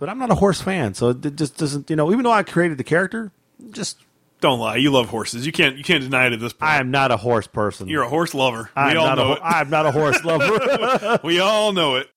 but I'm not a horse fan, so it just doesn't. You know, even though I created the character, just Don't lie, you love horses. You can't you can't deny it at this point. I am not a horse person. You're a horse lover. I'm we all know ho- it. I'm not a horse lover. we all know it.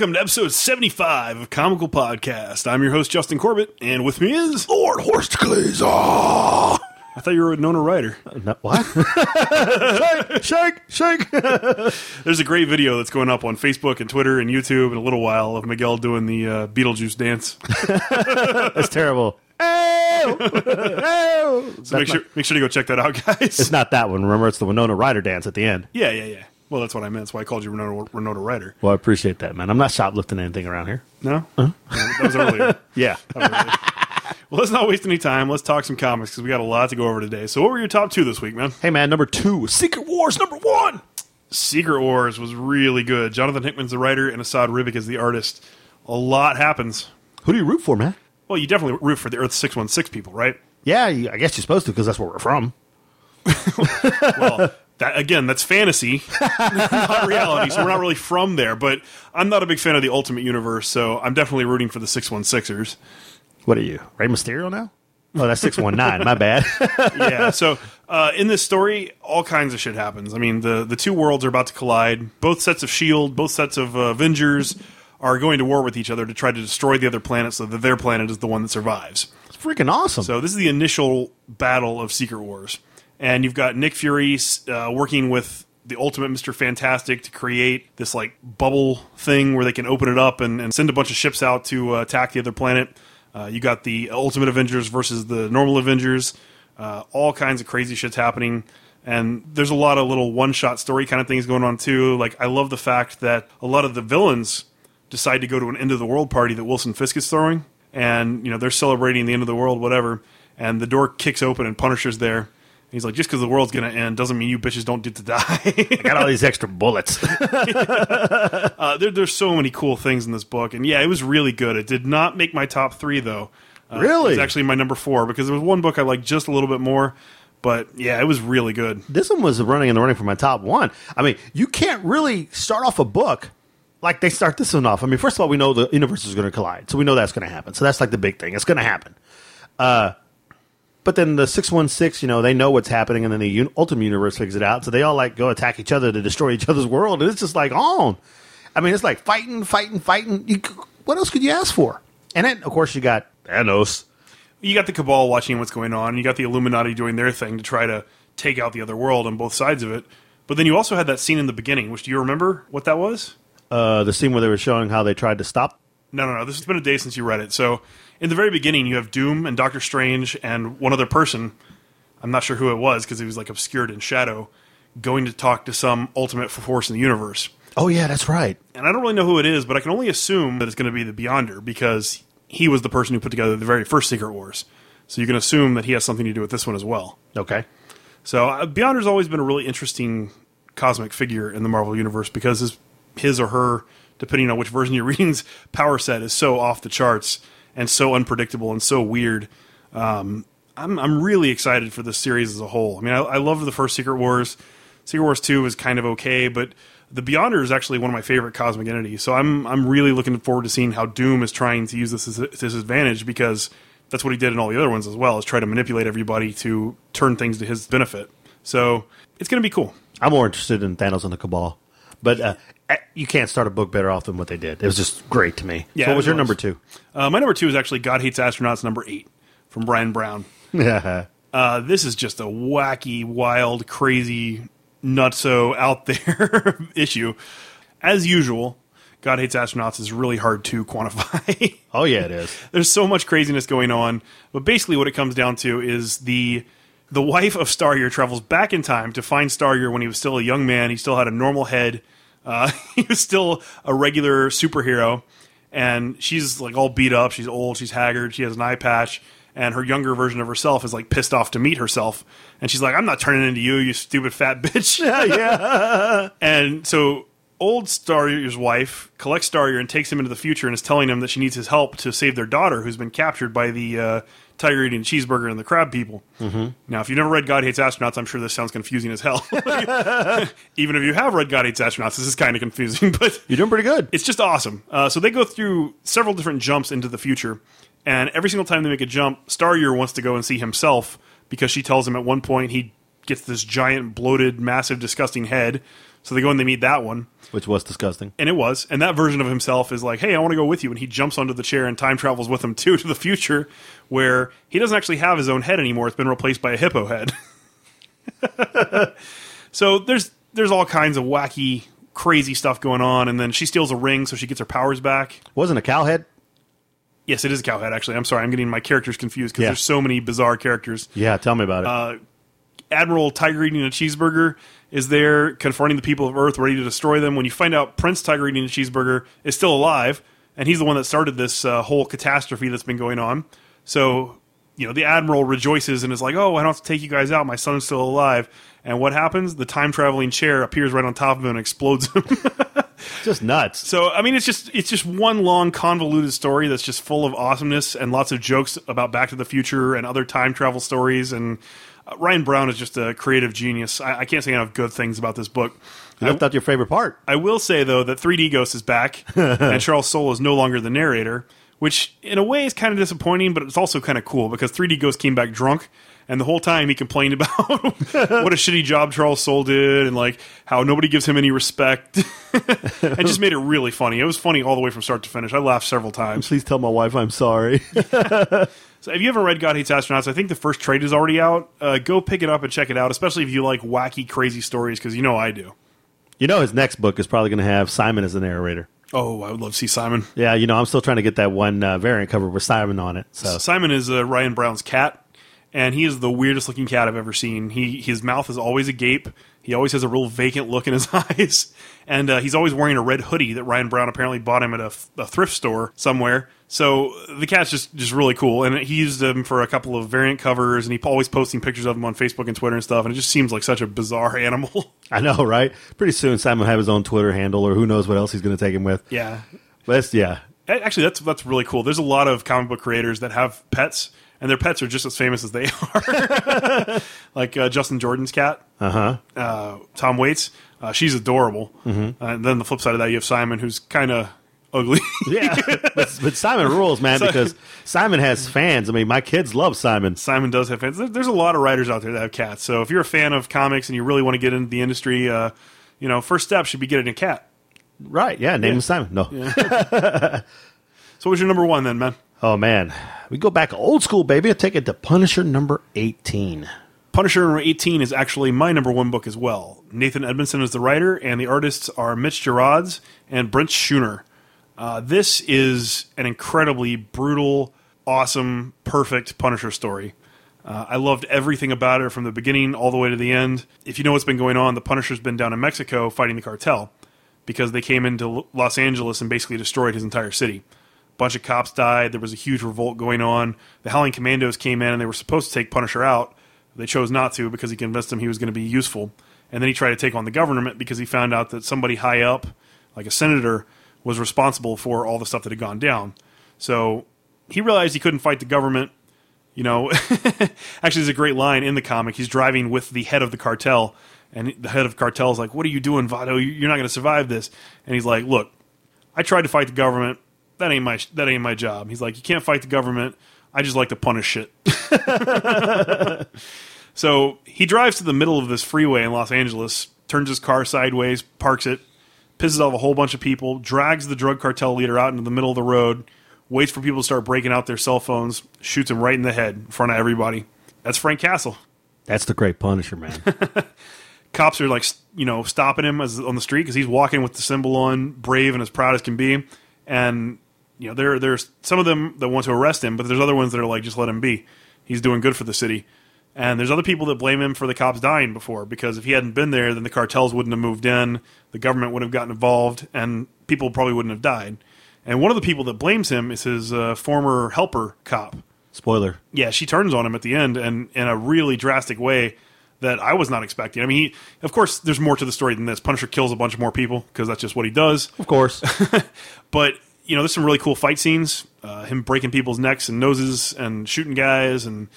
Welcome to episode 75 of Comical Podcast. I'm your host, Justin Corbett, and with me is Lord Horst Glazer. I thought you were a Nona Ryder. No, what? shake, shake, shake. There's a great video that's going up on Facebook and Twitter and YouTube in a little while of Miguel doing the uh, Beetlejuice dance. That's terrible. Oh, oh. So make sure make sure to go check that out, guys. It's not that one. Remember, it's the Winona Ryder dance at the end. yeah, yeah, yeah. Well, that's what I meant. That's why I called you Renona, Renona Ryder. Well, I appreciate that, man. I'm not shoplifting anything around here. No? Uh-huh. No, that was earlier. Yeah. Was earlier. Well, let's not waste any time. Let's talk some comics because we got a lot to go over today. So, what were your top two this week, man? hey, man. Number two, Secret Wars. Number one. Secret Wars was really good. Jonathan Hickman's the writer and Esad Ribic is the artist. A lot happens. Who do you root for, man? Well, you definitely root for the Earth 616 people, right? Yeah, I guess you're supposed to because that's where we're from. Well, that again, that's fantasy, not reality. So we're not really from there. But I'm not a big fan of the Ultimate Universe, so I'm definitely rooting for the 616ers. What are you, Rey Mysterio now? Oh, that's six one nine. My bad. yeah. So uh, in this story, all kinds of shit happens. I mean, the the two worlds are about to collide. Both sets of Shield, both sets of uh, Avengers are going to war with each other to try to destroy the other planet, so that their planet is the one that survives. it's freaking awesome. So this is the initial battle of Secret Wars, and you've got Nick Fury uh, working with the Ultimate Mister Fantastic to create this like bubble thing where they can open it up and, and send a bunch of ships out to uh, attack the other planet. Uh, you got the Ultimate Avengers versus the normal Avengers. Uh, all kinds of crazy shits happening. And there's a lot of little one shot story kind of things going on too. Like, I love the fact that a lot of the villains decide to go to an end of the world party that Wilson Fisk is throwing, and you know they're celebrating the end of the world, whatever. And the door kicks open and Punisher's there. He's like, just because the world's gonna end doesn't mean you bitches don't get to die. I got all these extra bullets. uh, there, there's so many cool things in this book, and yeah, it was really good. It did not make my top three though. Uh, Really? it's actually my number four because there was one book I liked just a little bit more. But yeah, it was really good. this one was running in the running for my top one. I mean, you can't really start off a book like they start this one off. I mean, first of all, we know the universe is going to collide, so we know that's going to happen. So that's like the big thing. It's going to happen. Uh, but then the six one six, you know, they know what's happening, and then the un- Ultimate Universe figures it out. So they all like go attack each other to destroy each other's world, and it's just like on. I mean, it's like fighting, fighting, fighting. You, what else could you ask for? And then, of course, you got Thanos. you got the cabal watching what's going on. You got the Illuminati doing their thing to try to take out the other world on both sides of it. But then you also had that scene in the beginning, which do you remember what that was? Uh, the scene where they were showing how they tried to stop. No, no, no. This has been a day since you read it. So in the very beginning, you have Doom and Doctor Strange and one other person. I'm not sure who it was because he was like obscured in shadow, going to talk to some ultimate force in the universe. Oh yeah, that's right. And I don't really know who it is, but I can only assume that it's going to be the Beyonder because he was the person who put together the very first Secret Wars. So you can assume that he has something to do with this one as well. Okay. So uh, Beyonder's always been a really interesting cosmic figure in the Marvel universe because his his or her, depending on which version you're reading's power set is so off the charts and so unpredictable and so weird. Um, I'm I'm really excited for this series as a whole. I mean, I, I love the first Secret Wars. Secret Wars two is kind of okay, but the Beyonder is actually one of my favorite cosmic entities. So I'm I'm really looking forward to seeing how Doom is trying to use this as his advantage because that's what he did in all the other ones as well, is try to manipulate everybody to turn things to his benefit. So it's going to be cool. I'm more interested in Thanos and the Cabal, but uh, you can't start a book better off than what they did. It was just great to me. Yeah, so what was your was. number two? Uh, my number two is actually God Hates Astronauts number eight from Ryan Browne. yeah, Uh, this is just a wacky, wild, crazy, nutso out there issue. As usual, God Hates Astronauts is really hard to quantify. oh yeah, it is. There's so much craziness going on, but basically what it comes down to is the the wife of Starrior travels back in time to find Starrior when he was still a young man. He still had a normal head. Uh, he was still a regular superhero, and she's like all beat up. She's old. She's haggard. She has an eye patch, and her younger version of herself is like pissed off to meet herself, and she's like, "I'm not turning into you, you stupid fat bitch." Yeah, yeah. And so old Starrior's wife collects Starrior and takes him into the future and is telling him that she needs his help to save their daughter who's been captured by the uh, tiger eating cheeseburger and the crab people. Mm-hmm. Now, if you've never read God Hates Astronauts, I'm sure this sounds confusing as hell. Even if you have read God Hates Astronauts, this is kind of confusing, but You're doing pretty good. it's just awesome. Uh, so they go through several different jumps into the future, and every single time they make a jump, Starrior wants to go and see himself because she tells him at one point he gets this giant, bloated, massive, disgusting head. So they go and they meet that one, Which was disgusting. and it was. And that version of himself is like, "Hey, I want to go with you," and he jumps onto the chair and time travels with him too to the future, where he doesn't actually have his own head anymore. It's been replaced by a hippo head. so there's there's all kinds of wacky, crazy stuff going on, and then she steals a ring so she gets her powers back. Wasn't a cow head? Yes, it is a cowhead. Actually, I'm sorry, I'm getting my characters confused because Yeah. there's so many bizarre characters. Yeah, tell me about it. Uh, Admiral Tiger eating a cheeseburger is there confronting the people of Earth, ready to destroy them. When you find out Prince Tiger eating a cheeseburger is still alive, and he's the one that started this uh, whole catastrophe that's been going on. So, you know, the Admiral rejoices and is like, "Oh, I don't have to take you guys out. My son's still alive." And what happens? The time traveling chair appears right on top of him and explodes him. Just nuts. So I mean, it's just it's just one long convoluted story that's just full of awesomeness and lots of jokes about Back to the Future and other time travel stories. And uh, Ryan Browne is just a creative genius. I, I can't say enough good things about this book. You left out your favorite part. I will say though that 3D Ghost is back and Charles Soule is no longer the narrator, which in a way is kind of disappointing, but it's also kind of cool because 3D Ghost came back drunk. And the whole time he complained about what a shitty job Charles Soule did and like how nobody gives him any respect. and just made it really funny. It was funny all the way from start to finish. I laughed several times. Please tell my wife I'm sorry. So if you haven't read God Hates Astronauts, I think the first trade is already out. Uh, go pick it up and check it out, especially if you like wacky, crazy stories, because you know I do. you know his next book is probably going to have Simon as the narrator. Oh, I would love to see Simon. Yeah, you know, I'm still trying to get that one uh, variant cover with Simon on it. So Simon is uh, Ryan Browne's cat, and he is the weirdest looking cat I've ever seen. He his mouth is always agape. He always has a real vacant look in his eyes, and uh, he's always wearing a red hoodie that Ryan Browne apparently bought him at a, a thrift store somewhere. So the cat's just just really cool, and he used him for a couple of variant covers, and he always posting pictures of him on Facebook and Twitter and stuff. And it just seems like such a bizarre animal. I know, right? Pretty soon Simon will have his own Twitter handle or who knows what else he's going to take him with. yeah, But yeah, Actually, that's that's really cool. There's a lot of comic book creators that have pets, and their pets are just as famous as they are. like uh, Justin Jordan's cat, uh-huh. uh, Tom Waits. Uh, she's adorable. Mm-hmm. and then the flip side of that, you have Simon, who's kind of ugly. Yeah. but, but Simon rules, man, because Simon has fans. I mean, my kids love Simon. Simon does have fans. There's a lot of writers out there that have cats. So if you're a fan of comics and you really want to get into the industry, uh, you know, first step should be getting a cat. Right, yeah, name him Simon. No. So what's your number one then, man? Oh, man. We go back old school, baby. I take it to Punisher number 18. Punisher number 18 is actually my number one book as well. Nathan Edmondson is the writer, and the artists are Mitch Gerads and Brent Schooner. Uh, this is an incredibly brutal, awesome, perfect Punisher story. Uh, I loved everything about it from the beginning all the way to the end. If you know what's been going on, the Punisher's been down in Mexico fighting the cartel because they came into Los Angeles and basically destroyed his entire city. Bunch of cops died. There was a huge revolt going on. The Howling Commandos came in and they were supposed to take Punisher out. They chose not to because he convinced them he was going to be useful. And then he tried to take on the government because he found out that somebody high up, like a senator, was responsible for all the stuff that had gone down. So he realized he couldn't fight the government. You know, actually, there's a great line in the comic. He's driving with the head of the cartel, and the head of cartel is like, "What are you doing, Vado? You're not going to survive this." And he's like, "Look, I tried to fight the government. That ain't my that ain't my job." He's like, "You can't fight the government. I just like to punish shit." so he drives to the middle of this freeway in Los Angeles, turns his car sideways, parks it, pisses off a whole bunch of people, drags the drug cartel leader out into the middle of the road, waits for people to start breaking out their cell phones, shoots him right in the head in front of everybody. That's Frank Castle. That's the great Punisher, man. Cops are like, you know, stopping him as, on the street because he's walking with the symbol on, brave and as proud as can be. And you know, there there's some of them that want to arrest him, but there's other ones that are like, just let him be. He's doing good for the city. And there's other people that blame him for the cops dying before because if he hadn't been there, then the cartels wouldn't have moved in, the government would have gotten involved, and people probably wouldn't have died. And one of the people that blames him is his uh, former helper cop Spoiler. yeah, she turns on him at the end and in a really drastic way that I was not expecting. I mean, he, of course, there's more to the story than this. Punisher kills a bunch more people because that's just what he does. Of course. But you know, there's some really cool fight scenes. Uh, him breaking people's necks and noses and shooting guys, and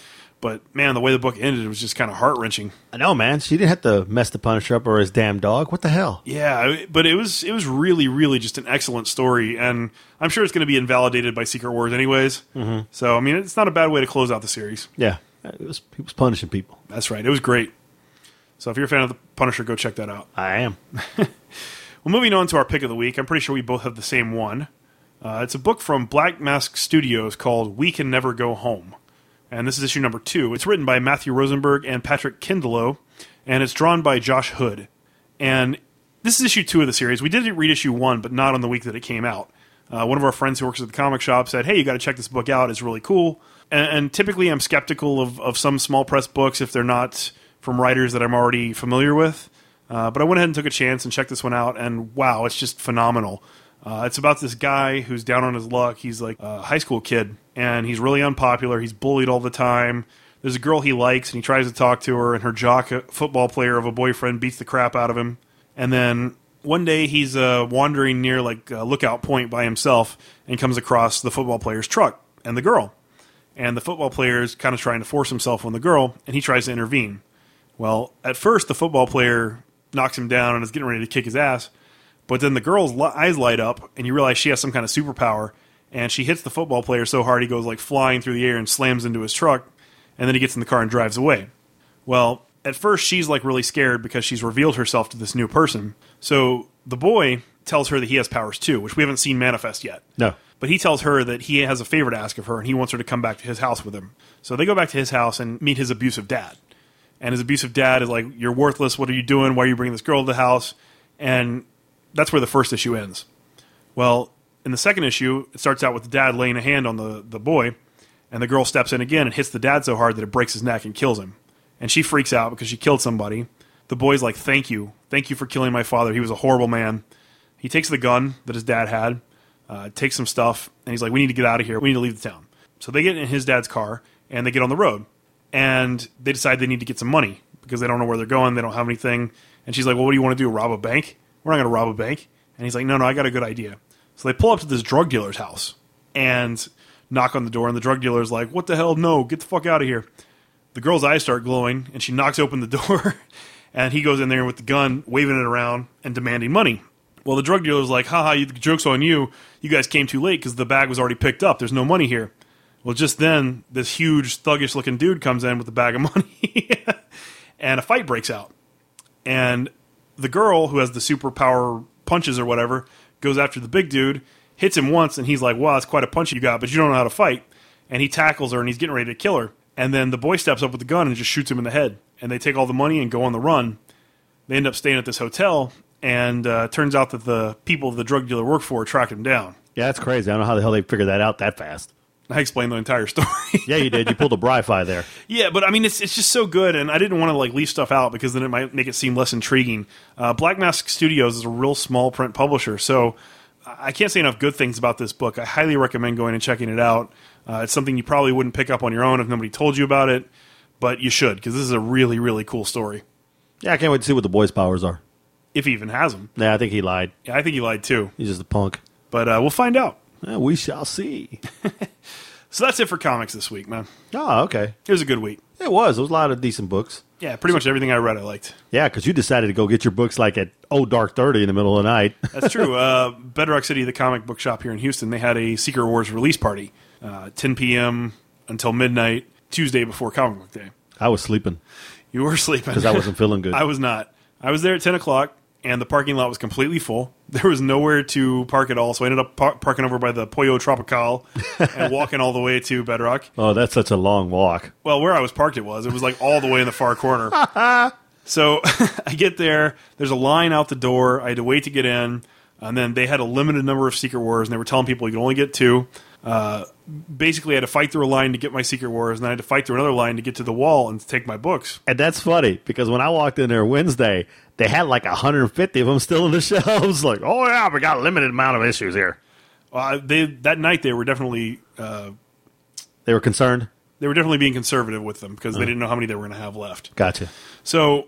but man, the way the book ended, it was just kind of heart wrenching. I know, man. She didn't have to mess the Punisher up or his damn dog. What the hell? Yeah, but it was it was really really just an excellent story, and I'm sure it's going to be invalidated by Secret Wars anyways. Mm-hmm. So I mean, it's not a bad way to close out the series. Yeah. It was, he was punishing people. That's right, it was great. So if you're a fan of the Punisher, go check that out. I am. Well, moving on to our pick of the week, I'm pretty sure we both have the same one. Uh, it's a book from Black Mask Studios called We Can Never Go Home. And this is issue number two. It's written by Matthew Rosenberg and Patrick Kindlon, and it's drawn by Josh Hood. And this is issue two of the series. We did read issue one, but not on the week that it came out. Uh, one of our friends who works at the comic shop said, Hey, you got to check this book out. It's really cool. And, and typically, I'm skeptical of, of some small press books if they're not from writers that I'm already familiar with. Uh, but I went ahead and took a chance and checked this one out, and wow, it's just phenomenal. Uh, it's about this guy who's down on his luck. He's like a high school kid, and he's really unpopular. He's bullied all the time. There's a girl he likes, and he tries to talk to her, and her jock football player of a boyfriend beats the crap out of him. And then one day he's uh, wandering near like uh, Lookout Point by himself, and comes across the football player's truck and the girl. And the football player is kind of trying to force himself on the girl, and he tries to intervene. Well, at first, the football player knocks him down and is getting ready to kick his ass. But then the girl's eyes light up, and you realize she has some kind of superpower. And she hits the football player so hard he goes like flying through the air and slams into his truck. And then he gets in the car and drives away. Well, at first she's like really scared because she's revealed herself to this new person. So the boy tells her that he has powers too, which we haven't seen manifest yet. No. But he tells her that he has a favor to ask of her and he wants her to come back to his house with him. So they go back to his house and meet his abusive dad. And his abusive dad is like, You're worthless. What are you doing? Why are you bringing this girl to the house? And that's where the first issue ends. Well, in the second issue, it starts out with the dad laying a hand on the, the boy, and the girl steps in again and hits the dad so hard that it breaks his neck and kills him. And she freaks out because she killed somebody. The boy's like, Thank you. Thank you for killing my father. He was a horrible man. He takes the gun that his dad had, uh, takes some stuff, and he's like, We need to get out of here. We need to leave the town. So they get in his dad's car and they get on the road. And they decide they need to get some money because they don't know where they're going. They don't have anything. And she's like, Well, what do you want to do? Rob a bank? We're not going to rob a bank. And he's like, No, no, I got a good idea. So they pull up to this drug dealer's house and knock on the door. And the drug dealer's like, What the hell? No, get the fuck out of here. The girl's eyes start glowing and she knocks open the door. and he goes in there with the gun, waving it around and demanding money. Well, the drug dealer's like, haha, the joke's on you. You guys came too late because the bag was already picked up. There's no money here. Well, just then, this huge, thuggish looking dude comes in with a bag of money, and a fight breaks out. And the girl, who has the superpower punches or whatever, goes after the big dude, hits him once, and he's like, wow, that's quite a punch you got, but you don't know how to fight. And he tackles her, and he's getting ready to kill her. And then the boy steps up with the gun and just shoots him in the head. And they take all the money and go on the run. They end up staying at this hotel, and uh, turns out that the people the drug dealer worked for tracked him down. Yeah, that's crazy. I don't know how the hell they figured that out that fast. I explained the entire story. Yeah, you did. You pulled a Bri-Fi there. yeah, but I mean, it's it's just so good, and I didn't want to like leave stuff out because then it might make it seem less intriguing. Uh, Black Mask Studios is a real small print publisher, so I can't say enough good things about this book. I highly recommend going and checking it out. Uh, it's something you probably wouldn't pick up on your own if nobody told you about it, but you should because this is a really really cool story. Yeah, I can't wait to see what the boy's powers are. If he even has them, Yeah, I think he lied. yeah, I think he lied too, He's just a punk. but uh, we'll find out. Yeah, we shall see. So that's it for comics this week, man. oh, okay. It was a good week. It was. There was a lot of decent books. Yeah, pretty much everything I read I liked. Yeah, because you decided to go get your books like at oh dark thirty in the middle of the night. That's true. Uh, Bedrock City, the comic book shop here in Houston, they had a Secret Wars release party, uh, 10 p.m. until midnight, Tuesday before Comic Book Day. I was sleeping You were sleeping because I wasn't feeling good. I was not. I was there at 10 o'clock, and the parking lot was completely full. There was nowhere to park at all, so I ended up par- parking over by the Pollo Tropical and walking all the way to Bedrock. oh, that's such a long walk. Well, where I was parked, it was. It was like all the way in the far corner. so I get there. There's a line out the door. I had to wait to get in. And then they had a limited number of Secret Wars, and they were telling people you could only get two. Uh, basically, I had to fight through a line to get my Secret Wars, and then I had to fight through another line to get to the wall and take my books. And that's funny because when I walked in there Wednesday, they had like 150 of them still in the shelves. Like, oh yeah, we got a limited amount of issues here. Uh, they that night they were definitely uh, They were concerned. They were definitely being conservative with them because they didn't know how many they were going to have left. Gotcha. So,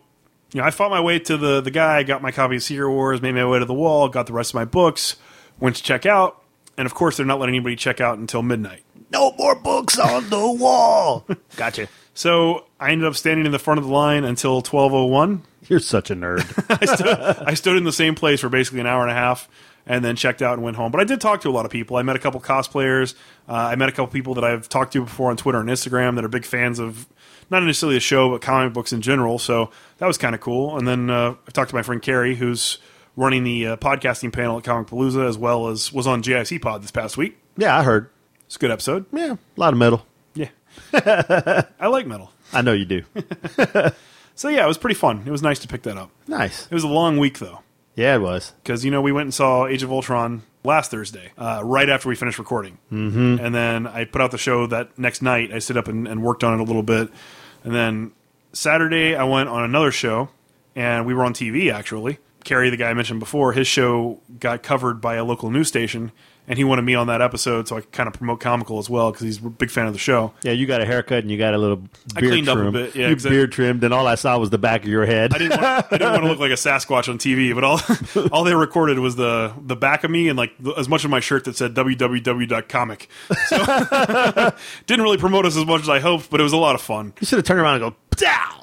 you know, I fought my way to the the guy, got my copy of Secret Wars, made my way to the wall, got the rest of my books, went to check out, and of course, they're not letting anybody check out until midnight. No more books on the wall. gotcha. So I ended up standing in the front of the line until twelve oh one. You're such a nerd. I stood, I stood in the same place for basically an hour and a half and then checked out and went home. But I did talk to a lot of people. I met a couple cosplayers. Uh, I met a couple people that I've talked to before on Twitter and Instagram that are big fans of not necessarily the show, but comic books in general. So that was kind of cool. And then uh, I talked to my friend Carrie, who's running the uh, podcasting panel at Comic Palooza, as well as was on GIC Pod this past week. yeah, I heard. It's a good episode. Yeah, a lot of metal. Yeah. I like metal. I know you do. So yeah, it was pretty fun. It was nice to pick that up. nice. It was a long week though. Yeah, it was. because you know we went and saw Age of Ultron last Thursday, uh, right after we finished recording, mm-hmm. and then I put out the show that next night. I sit up and, and worked on it a little bit, and then Saturday I went on another show, and we were on TV actually. Kerry, the guy I mentioned before, his show got covered by a local news station, and he wanted me on that episode, so I could kind of promote comical as well because he's a big fan of the show. Yeah, you got a haircut and you got a little I beard cleaned up a bit, yeah, you exactly. beard trimmed, and all I saw was the back of your head. I didn't want, I didn't want to look like a Sasquatch on TV, but all all they recorded was the the back of me and like as much of my shirt that said www.comic. So didn't really promote us as much as I hoped, but it was a lot of fun. you should have turned around and go, Pow!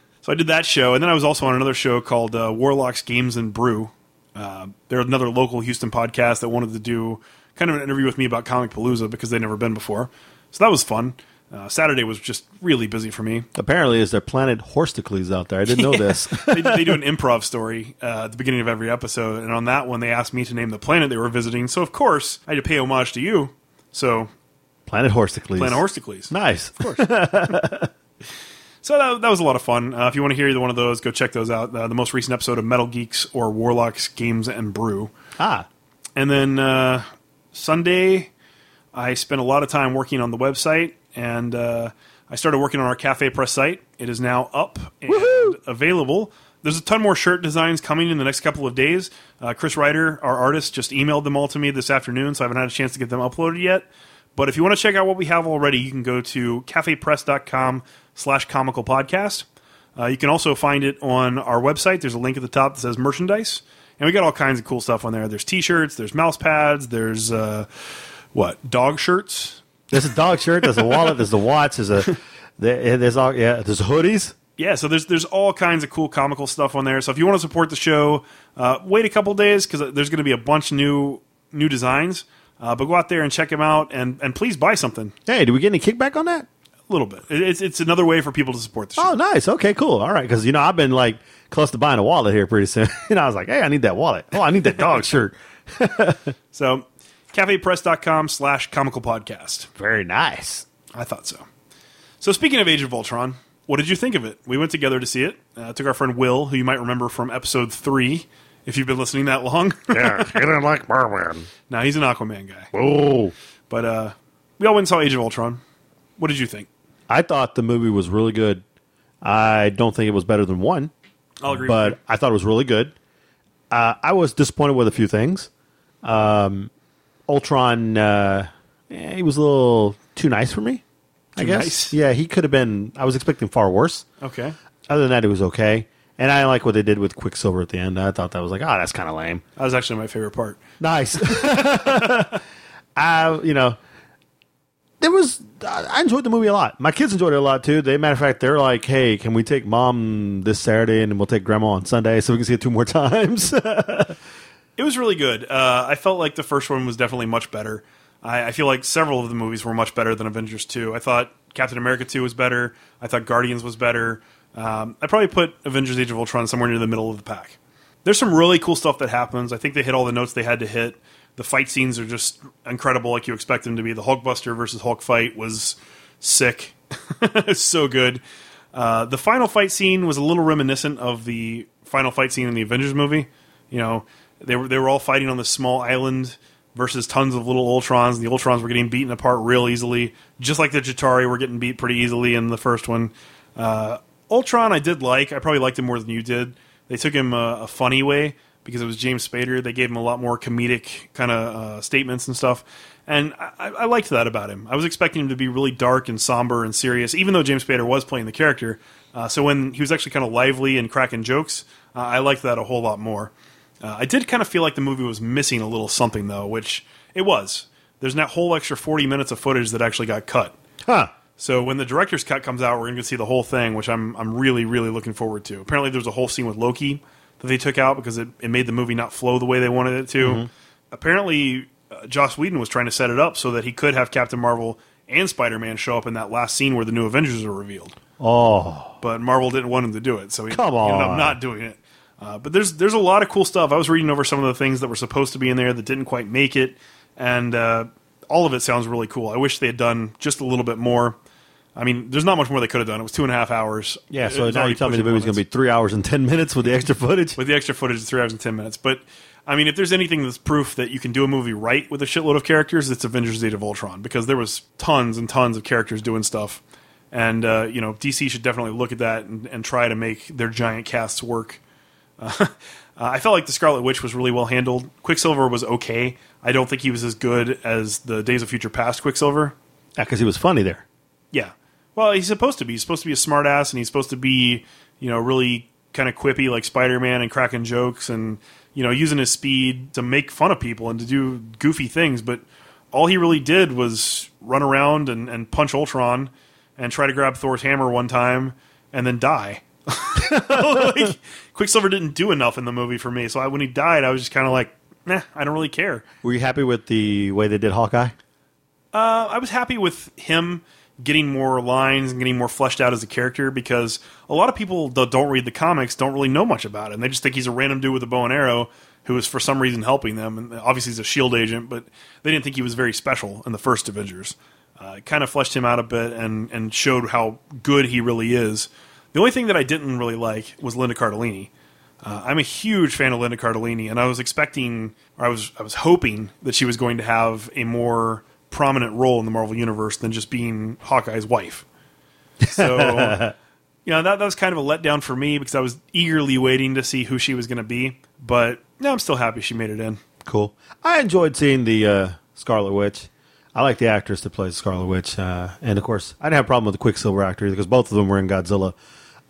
So I did that show, and then I was also on another show called uh, Warlocks Games and Brew. Uh, they're another local Houston podcast that wanted to do kind of an interview with me about Comic Palooza because they'd never been before. So that was fun. Uh, Saturday was just really busy for me. Apparently, is there planet Horsticles out there? I didn't know this. they, they do an improv story uh, at the beginning of every episode, and on that one, they asked me to name the planet they were visiting. So, of course, I had to pay homage to you. So, planet Horsticles. Planet Horsticles. Nice. Of course. So that, that was a lot of fun. Uh, if you want to hear either one of those, go check those out. Uh, the most recent episode of Metal Geeks or Warlocks Games and Brew. ah, And then uh, Sunday, I spent a lot of time working on the website, and uh, I started working on our Cafe Press site. It is now up and available. There's a ton more shirt designs coming in the next couple of days. Uh, Chris Ryder, our artist, just emailed them all to me this afternoon, so I haven't had a chance to get them uploaded yet. But if you want to check out what we have already, you can go to cafepress.com slash comical podcast. Uh, you can also find it on our website. There's a link at the top that says merchandise. And we got all kinds of cool stuff on there. There's t-shirts, there's mouse pads, there's uh, what, dog shirts? there's a dog shirt. There's a wallet. There's a watch. There's a there's all yeah. There's hoodies. Yeah, so there's there's all kinds of cool comical stuff on there. So if you want to support the show, uh, wait a couple days because there's going to be a bunch of new new designs. Uh, but go out there and check them out, and, and please buy something Hey, do we get any kickback on that? A little bit. It's it's another way for people to support the show. Oh, nice. Okay, cool. All right, because you know I've been like close to buying a wallet here pretty soon. you know, I was like, hey, I need that wallet. Oh, I need that dog shirt. So cafepress.com slash comical podcast. Very nice. I thought so. So speaking of Age of Ultron, what did you think of it? We went together to see it. Uh, took our friend Will, who you might remember from episode three, if you've been listening that long. Yeah, he didn't like Merman. now he's an Aquaman guy. Oh, But uh, we all went and saw Age of Ultron. What did you think? I thought the movie was really good. I don't think it was better than one, I'll agree but I thought it was really good. Uh, I was disappointed with a few things. Um, Ultron, uh, eh, he was a little too nice for me. I Too guess. nice? Yeah, he could have been. I was expecting far worse. Okay. Other than that, it was okay. And I like what they did with Quicksilver at the end. I thought that was like, oh, that's kind of lame. That was actually my favorite part. Nice. I, you know, there was. I enjoyed the movie a lot. My kids enjoyed it a lot too. They, matter of fact, they're like, "Hey, can we take mom this Saturday and we'll take grandma on Sunday so we can see it two more times?" It was really good. Uh, I felt like the first one was definitely much better. I, I feel like several of the movies were much better than Avengers 2. I thought Captain America 2 was better. I thought Guardians was better. Um, I probably put Avengers Age of Ultron somewhere near the middle of the pack. There's some really cool stuff that happens. I think they hit all the notes they had to hit. The fight scenes are just incredible, like you expect them to be. The Hulkbuster versus Hulk fight was sick. so good. Uh, the final fight scene was a little reminiscent of the final fight scene in the Avengers movie. You know, they were they were all fighting on this small island versus tons of little Ultrons, and the Ultrons were getting beaten apart real easily, just like the Chitauri were getting beat pretty easily in the first one. Uh, Ultron, I did like. I probably liked him more than you did. They took him a, a funny way because it was James Spader. They gave him a lot more comedic kind of uh, statements and stuff. And I, I liked that about him. I was expecting him to be really dark and somber and serious, even though James Spader was playing the character. Uh, so when he was actually kind of lively and cracking jokes, uh, I liked that a whole lot more. Uh, I did kind of feel like the movie was missing a little something, though, which it was. There's that whole extra 40 minutes of footage that actually got cut. Huh. So when the director's cut comes out, we're going to see the whole thing, which I'm I'm really really looking forward to. Apparently, there's a whole scene with Loki that they took out because it, it made the movie not flow the way they wanted it to. Apparently, uh, Joss Whedon was trying to set it up so that he could have Captain Marvel and Spider Man show up in that last scene where the new Avengers are revealed. Oh, But Marvel didn't want him to do it, so he, Come he ended on. up not doing it. Uh, but there's there's a lot of cool stuff. I was reading over some of the things that were supposed to be in there that didn't quite make it, and uh, all of it sounds really cool. I wish they had done just a little bit more. I mean, there's not much more they could have done. It was two and a half hours. yeah. So was now you tell me the movie's going to be three hours and ten minutes with the extra footage. with the extra footage, it's three hours and ten minutes. But I mean, if there's anything that's proof that you can do a movie right with a shitload of characters, it's Avengers: Age of Ultron because there was tons and tons of characters doing stuff, and uh, you know, DC should definitely look at that and, and try to make their giant casts work. Uh, I felt like the Scarlet Witch was really well handled. Quicksilver was okay. I don't think he was as good as the Days of Future Past Quicksilver. Yeah, because he was funny there. Yeah. Well, he's supposed to be. He's supposed to be a smartass, and he's supposed to be, you know, really kind of quippy like Spider Man and cracking jokes and, you know, using his speed to make fun of people and to do goofy things. But all he really did was run around and, and punch Ultron and try to grab Thor's hammer one time and then die. like, Quicksilver didn't do enough in the movie for me. So I, when he died, I was just kind of like, nah, I don't really care. Were you happy with the way they did Hawkeye? Uh, I was happy with him getting more lines and getting more fleshed out as a character because a lot of people that don't read the comics don't really know much about him. They just think he's a random dude with a bow and arrow who is for some reason helping them. And obviously he's a shield agent, but they didn't think he was very special in the first Avengers. Uh, kind of fleshed him out a bit and, and showed how good he really is. The only thing that I didn't really like was Linda Cardellini. Uh, I'm a huge fan of Linda Cardellini, and I was expecting, or I was, I was hoping that she was going to have a more prominent role in the Marvel universe than just being Hawkeye's wife. So, you know, that, that was kind of a letdown for me because I was eagerly waiting to see who she was going to be. But no, I'm still happy she made it in. Cool. I enjoyed seeing the uh, Scarlet Witch. I like the actress that plays Scarlet Witch, uh, and of course, I didn't have a problem with the Quicksilver actor either because both of them were in Godzilla.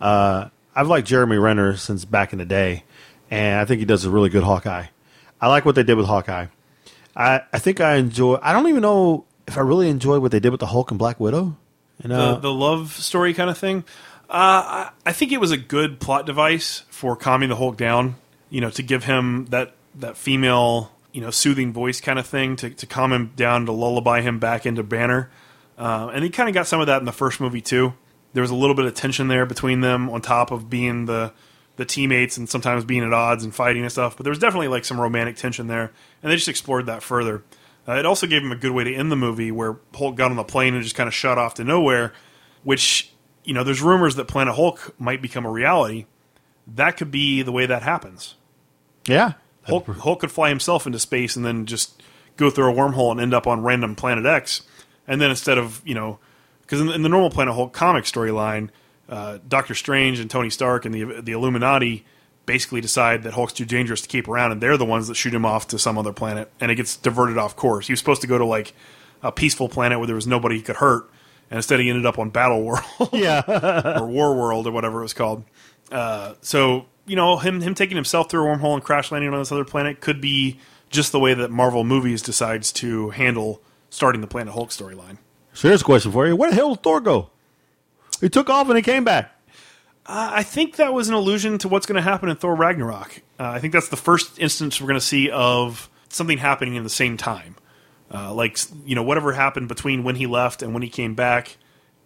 Uh, I've liked Jeremy Renner since back in the day, and I think he does a really good Hawkeye. I like what they did with Hawkeye. I, I think I enjoy. I don't even know if I really enjoyed what they did with the Hulk and Black Widow. You know, the, the love story kind of thing. Uh, I, I think it was a good plot device for calming the Hulk down. You know, to give him that that female, you know, soothing voice kind of thing to, to calm him down, to lullaby him back into Banner. Uh, and he kind of got some of that in the first movie too. There was a little bit of tension there between them, on top of being the the teammates and sometimes being at odds and fighting and stuff. But there was definitely like some romantic tension there, and they just explored that further. Uh, it also gave him a good way to end the movie, where Hulk got on the plane and just kind of shut off to nowhere. Which you know, there's rumors that Planet Hulk might become a reality. That could be the way that happens. yeah, Hulk, Hulk could fly himself into space and then just go through a wormhole and end up on random Planet X. And then instead of you know, because in, in the normal Planet Hulk comic storyline, uh, Doctor Strange and Tony Stark and the the Illuminati basically decide that Hulk's too dangerous to keep around, and they're the ones that shoot him off to some other planet, and it gets diverted off course. He was supposed to go to like a peaceful planet where there was nobody he could hurt, and instead he ended up on Battle World yeah. or War World or whatever it was called. Uh, so you know him him taking himself through a wormhole and crash landing on this other planet could be just the way that Marvel movies decides to handle starting the Planet Hulk storyline. so here's a question for you: Where the hell did Thor go? He took off and he came back. Uh, I think that was an allusion to what's going to happen in Thor Ragnarok. Uh, I think that's the first instance we're going to see of something happening in the same time. Uh, like you know whatever happened between when he left and when he came back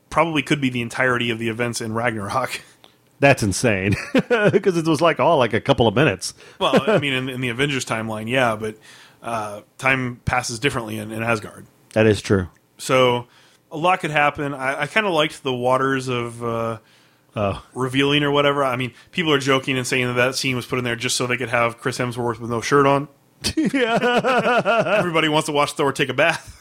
probably could be the entirety of the events in Ragnarok. That's insane because it was like all like a couple of minutes. well, I mean, in, in the Avengers timeline, yeah, but uh, time passes differently in, in Asgard. That is true. So a lot could happen. I, I kind of liked the waters of uh, Oh, revealing or whatever. I mean, people are joking and saying that that scene was put in there just so they could have Chris Hemsworth with no shirt on. Everybody wants to watch Thor take a bath.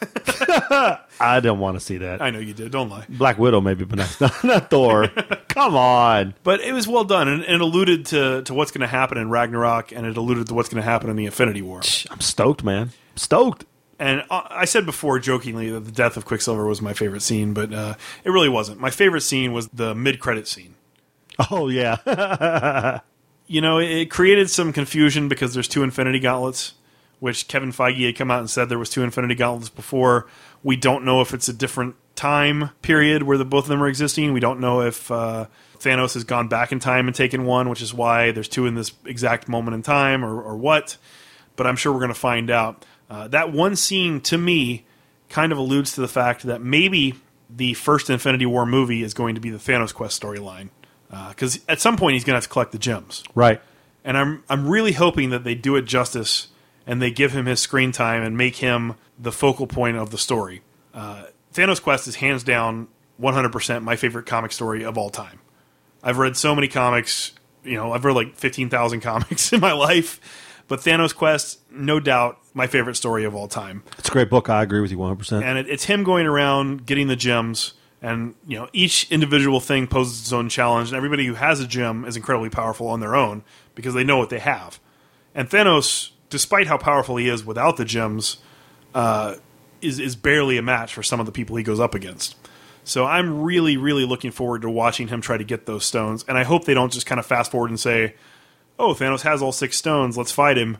I don't want to see that. I know you did. Don't lie. Black Widow, maybe, but not, not Thor. Come on. But it was well done, and, and it alluded to, to what's going to happen in Ragnarok, and it alluded to what's going to happen in the Infinity War. I'm stoked, man. Stoked. And I said before jokingly that the death of Quicksilver was my favorite scene, but uh, it really wasn't. My favorite scene was the mid-credit scene. Oh yeah. You know, it created some confusion because there's two Infinity Gauntlets, which Kevin Feige had come out and said there was two Infinity Gauntlets before. We don't know if it's a different time period where the both of them are existing. We don't know if uh, Thanos has gone back in time and taken one, which is why there's two in this exact moment in time, or, or what. But I'm sure we're going to find out. Uh, that one scene, to me, kind of alludes to the fact that maybe the first Infinity War movie is going to be the Thanos Quest storyline. Because at some point he's going to have to collect the gems right. and I'm I'm really hoping that they do it justice and they give him his screen time and make him the focal point of the story. Uh, Thanos Quest is hands down 100% my favorite comic story of all time. I've read so many comics, you know, I've read like 15,000 comics in my life, but Thanos Quest, no doubt, my favorite story of all time It's a great book. I agree with you 100. percent and it, it's him going around getting the gems and you know each individual thing poses its own challenge and everybody who has a gem is incredibly powerful on their own because they know what they have and thanos despite how powerful he is without the gems uh, is, is barely a match for some of the people he goes up against so i'm really really looking forward to watching him try to get those stones and i hope they don't just kind of fast forward and say oh thanos has all six stones let's fight him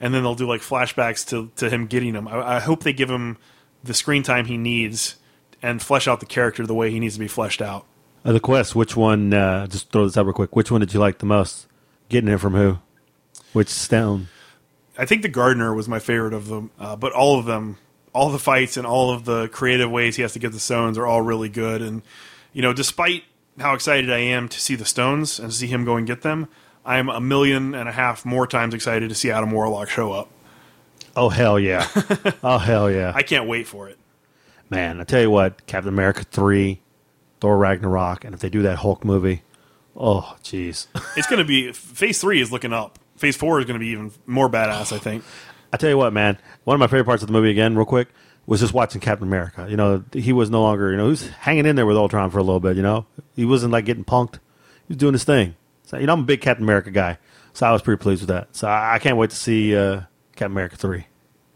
and then they'll do like flashbacks to, to him getting them I, I hope they give him the screen time he needs and flesh out the character the way he needs to be fleshed out. Uh, the quest. Which one? Uh, just throw this out real quick. Which one did you like the most? Getting it from who? Which stone? I think the gardener was my favorite of them, uh, but all of them, all the fights and all of the creative ways he has to get the stones are all really good. And you know, despite how excited I am to see the stones and see him go and get them, I am a million and a half more times excited to see Adam Warlock show up. Oh hell yeah! oh hell yeah! I can't wait for it. Man, I tell you what, Captain America three, Thor Ragnarok, and if they do that Hulk movie, oh jeez. It's going to be phase three is looking up. Phase four is going to be even more badass. I think. I tell you what, man. One of my favorite parts of the movie, again, real quick, was just watching Captain America. You know, he was no longer, you know, he was hanging in there with Ultron for a little bit. You know, he wasn't like getting punked. He was doing his thing. So, you know, I'm a big Captain America guy, so I was pretty pleased with that. So I, I can't wait to see uh, Captain America three.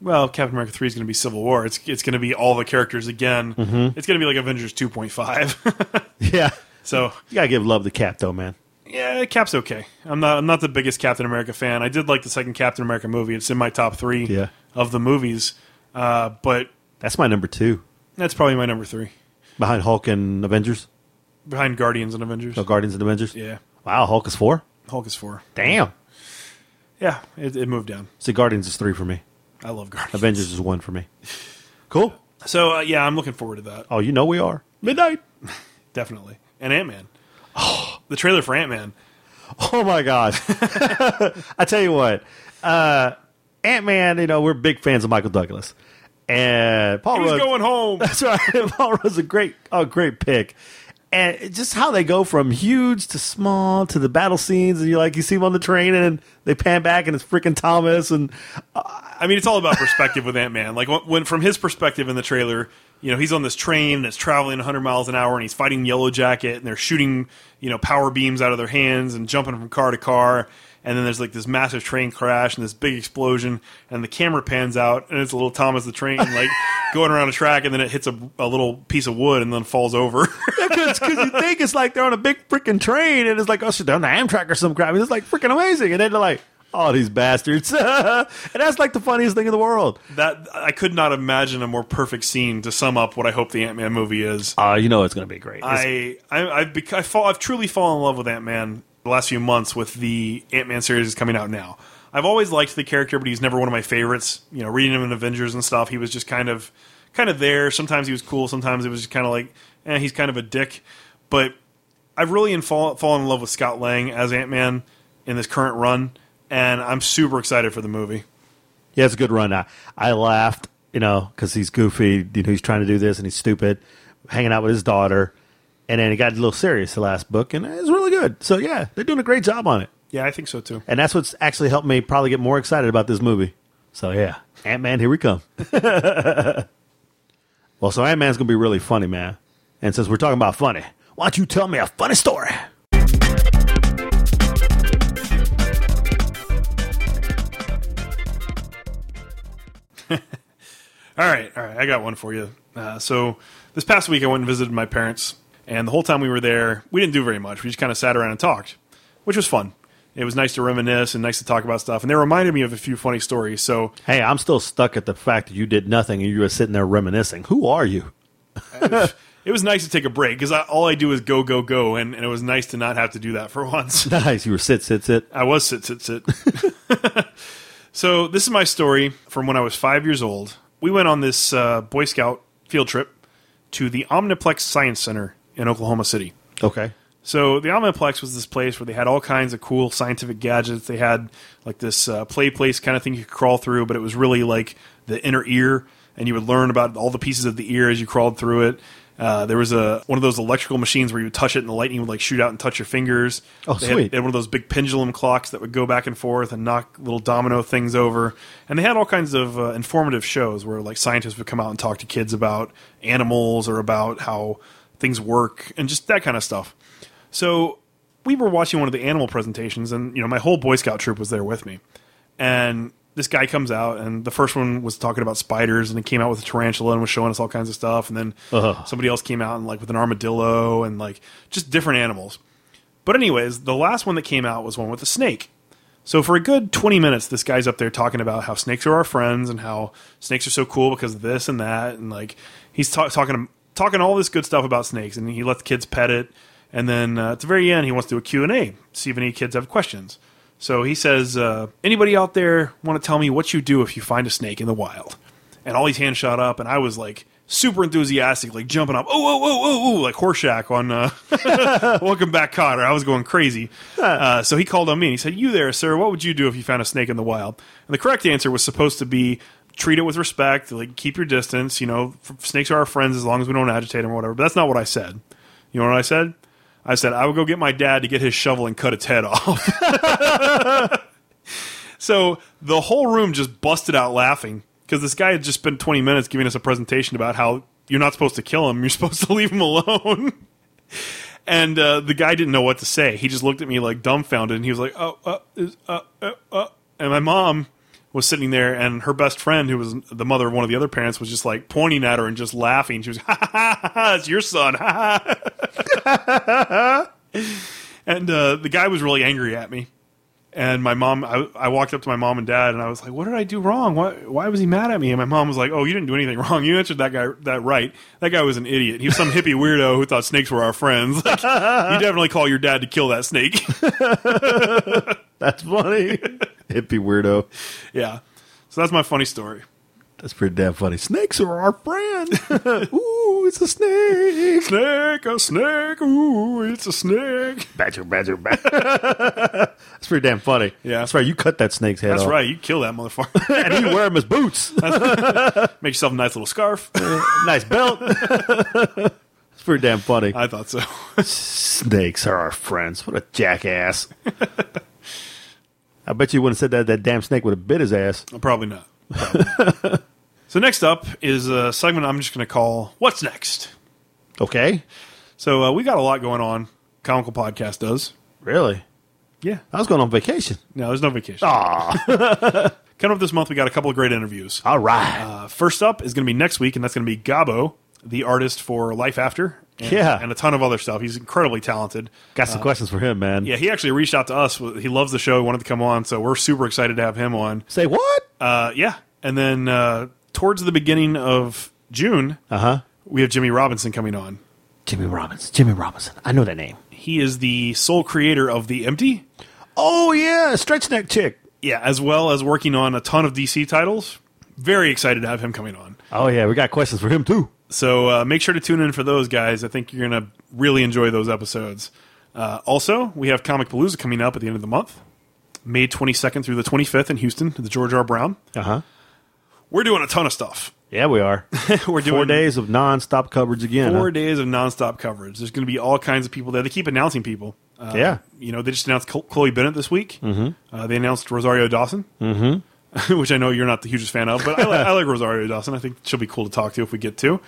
Well, Captain America three is going to be Civil War. It's it's going to be all the characters again. Mm-hmm. It's going to be like Avengers two point five. Yeah, so you gotta give love to Cap though, man. yeah, Cap's okay. I'm not I'm not the biggest Captain America fan. I did like the second Captain America movie. It's in my top three Yeah. of the movies. Uh, but That's my number two, that's probably my number three behind Hulk and Avengers. behind Guardians and Avengers. No, Guardians and Avengers. Yeah, Wow, Hulk is four. Hulk is four. Damn. Yeah, it, it moved down. See, Guardians is three for me. I love Guardians. Avengers is one for me. Cool. So uh, yeah, I'm looking forward to that. Oh, you know we are midnight. Definitely. And Ant Man. Oh, the trailer for Ant Man. Oh my gosh! I tell you what, uh, Ant Man. You know we're big fans of Michael Douglas, and Paul He's Rudd. going home. That's right. Paul Rudd's a great, a great pick. And just how they go from huge to small to the battle scenes, and you like you see him on the train, and they pan back, and it's freaking Thomas, and uh, I mean, it's all about perspective with Ant Man. Like when, from his perspective in the trailer, you know, he's on this train that's traveling 100 miles an hour, and he's fighting Yellow Jacket, and they're shooting, you know, power beams out of their hands and jumping from car to car. And then there's like this massive train crash and this big explosion, and the camera pans out, and it's a little Thomas the train like going around a track, and then it hits a, a little piece of wood and then falls over. because you think it's like they're on a big freaking train, and it's like oh shit, they're on the Amtrak or some crap. It's like freaking amazing, and then they're like, oh these bastards, and that's like the funniest thing in the world. that I could not imagine a more perfect scene to sum up what I hope the Ant Man movie is. Uh, you know it's gonna be great. I, I I've bec- I fall, I've truly fallen in love with Ant Man the last few months with the Ant Man series is coming out now. I've always liked the character, but he's never one of my favorites. You know, reading him in Avengers and stuff, he was just kind of kind of there. Sometimes he was cool, sometimes it was just kind of like, eh, he's kind of a dick. But I've really fall, fallen in love with Scott Lang as Ant Man in this current run, and I'm super excited for the movie. Yeah, it's a good run. I, I laughed, you know, because he's goofy. You know, he's trying to do this and he's stupid, hanging out with his daughter, and then it got a little serious the last book, and it's really good. So yeah, they're doing a great job on it, Yeah, I think so too. and that's what's actually helped me probably get more excited about this movie. So yeah, Ant Man, here we come. well, so Ant Man's gonna be really funny, man. And since we're talking about funny, why don't you tell me a funny story? All right, all right. I got one for you. Uh, so this past week, I went and visited my parents, and the whole time we were there, we didn't do very much. We just kind of sat around and talked, which was fun. It was nice to reminisce and nice to talk about stuff, and they reminded me of a few funny stories. So Hey, I'm still stuck at the fact that you did nothing and you were sitting there reminiscing. Who are you? it was nice to take a break because all I do is go, go, go, and, and it was nice to not have to do that for once. Nice. You were sit, sit, sit. I was sit, sit, sit. so this is my story from when I was five years old. We went on this uh, Boy Scout field trip to the Omniplex Science Center in Oklahoma City. Okay. So the Omniplex was this place where they had all kinds of cool scientific gadgets. They had like this uh, play place kind of thing you could crawl through, but it was really like the inner ear, and you would learn about all the pieces of the ear as you crawled through it. Uh, there was a one of those electrical machines where you would touch it and the lightning would like shoot out and touch your fingers. Oh, they Had, sweet. they had one of those big pendulum clocks that would go back and forth and knock little domino things over. And they had all kinds of uh, informative shows where like scientists would come out and talk to kids about animals or about how things work and just that kind of stuff. So we were watching one of the animal presentations, and you know my whole Boy Scout troop was there with me, and this guy comes out, and the first one was talking about spiders, and he came out with a tarantula and was showing us all kinds of stuff, and then Ugh. somebody else came out and like with an armadillo and like just different animals. But anyways, the last one that came out was one with a snake. So for a good 20 minutes, this guy's up there talking about how snakes are our friends and how snakes are so cool because of this and that, and like he's ta- talking talking all this good stuff about snakes, and he lets the kids pet it, and then uh, at the very end, he wants to do a Q and A, see if any kids have questions. So he says, uh, "Anybody out there want to tell me what you do if you find a snake in the wild?" And all these hands shot up, and I was like super enthusiastic, like jumping up, oh, oh, oh, oh, oh, like Horshack on uh, Welcome Back, Kotter. I was going crazy. Uh, so he called on me and he said, "You there, sir? What would you do if you found a snake in the wild?" And the correct answer was supposed to be treat it with respect, like keep your distance. You know, snakes are our friends as long as we don't agitate them or whatever. But that's not what I said. You know what I said? I said I would go get my dad to get his shovel and cut its head off. so the whole room just busted out laughing because this guy had just spent 20 minutes giving us a presentation about how you're not supposed to kill him, you're supposed to leave him alone. and uh, the guy didn't know what to say. He just looked at me like dumbfounded, and he was like, "Oh, uh, is- uh, uh, uh." And my mom was sitting there, and her best friend, who was the mother of one of the other parents, was just like pointing at her and just laughing. She was, "Ha ha ha! ha, it's your son!" Ha ha. and uh, the guy was really angry at me. And my mom, I, I walked up to my mom and dad, and I was like, "What did I do wrong? Why, why was he mad at me?" And my mom was like, "Oh, you didn't do anything wrong. You answered that guy that right. That guy was an idiot. He was some hippie weirdo who thought snakes were our friends. Like, you definitely call your dad to kill that snake." That's funny. Hippie weirdo. yeah. So that's my funny story. That's pretty damn funny. Snakes are our friend. Ooh, it's a snake. Snake, a snake. Ooh, it's a snake. Badger, badger, badger. That's pretty damn funny. Yeah. That's right. You cut that snake's head That's off. right. You kill that motherfucker. And you wear them as boots. Make yourself a nice little scarf. nice belt. It's pretty damn funny. I thought so. Snakes are our friends. What a jackass. I bet you wouldn't have said that. That damn snake would have bit his ass. Probably not. Probably. so next up is a segment I'm just going to call "What's Next." Okay. So uh, we got a lot going on. Comical podcast does. Really? Yeah. I was going on vacation. No, there's no vacation. Aw. Coming up this month, we got a couple of great interviews. All right. Uh, first up is going to be next week, and that's going to be Gabo, the artist for Life After. And, Yeah. and a ton of other stuff. He's incredibly talented. Got some questions for him, man. Yeah, he actually reached out to us. He loves the show. He wanted to come on, so we're super excited to have him on. Say what? Uh, yeah, and then uh, towards the beginning of June, Uh huh. we have Jimmy Robinson coming on. Jimmy Robinson. Jimmy Robinson. I know that name. He is the sole creator of The Empty. Oh yeah, stretch neck chick. Yeah, as well as working on a ton of DC titles. Very excited to have him coming on. Oh yeah, we got questions for him too. So uh, make sure to tune in for those guys. I think you're going to really enjoy those episodes. Uh, also, we have Comic Palooza coming up at the end of the month, May 22nd through the 25th in Houston, at the George R. Brown. Uh huh. We're doing a ton of stuff. Yeah, we are. We're doing Four days of non-stop coverage again. four huh? days of nonstop coverage. There's going to be all kinds of people there. They keep announcing people. Uh, Yeah. You know, they just announced Chloe Bennet this week. Mm-hmm. Uh, they announced Rosario Dawson, mm-hmm. which I know you're not the hugest fan of, but I, li- I like Rosario Dawson. I think she'll be cool to talk to if we get to.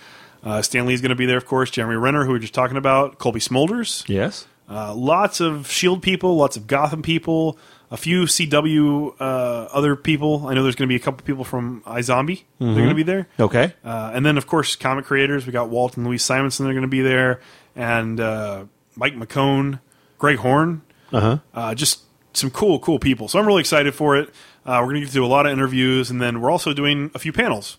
Uh, Stan Lee's going to be there, of course. Jeremy Renner, who we were just talking about. Cobie Smulders. Yes. Uh, lots of Shield people, lots of Gotham people, a few CW uh, other people. I know there's going to be a couple people from iZombie. They're going to be there. Okay. Uh, and then, of course, comic creators. We got Walt and Louise Simonson. They're going to be there, and uh, Mike McKone, Greg Horn. Uh-huh. Uh, just some cool, cool people. So I'm really excited for it. Uh, we're going to get to do a lot of interviews, and then we're also doing a few panels.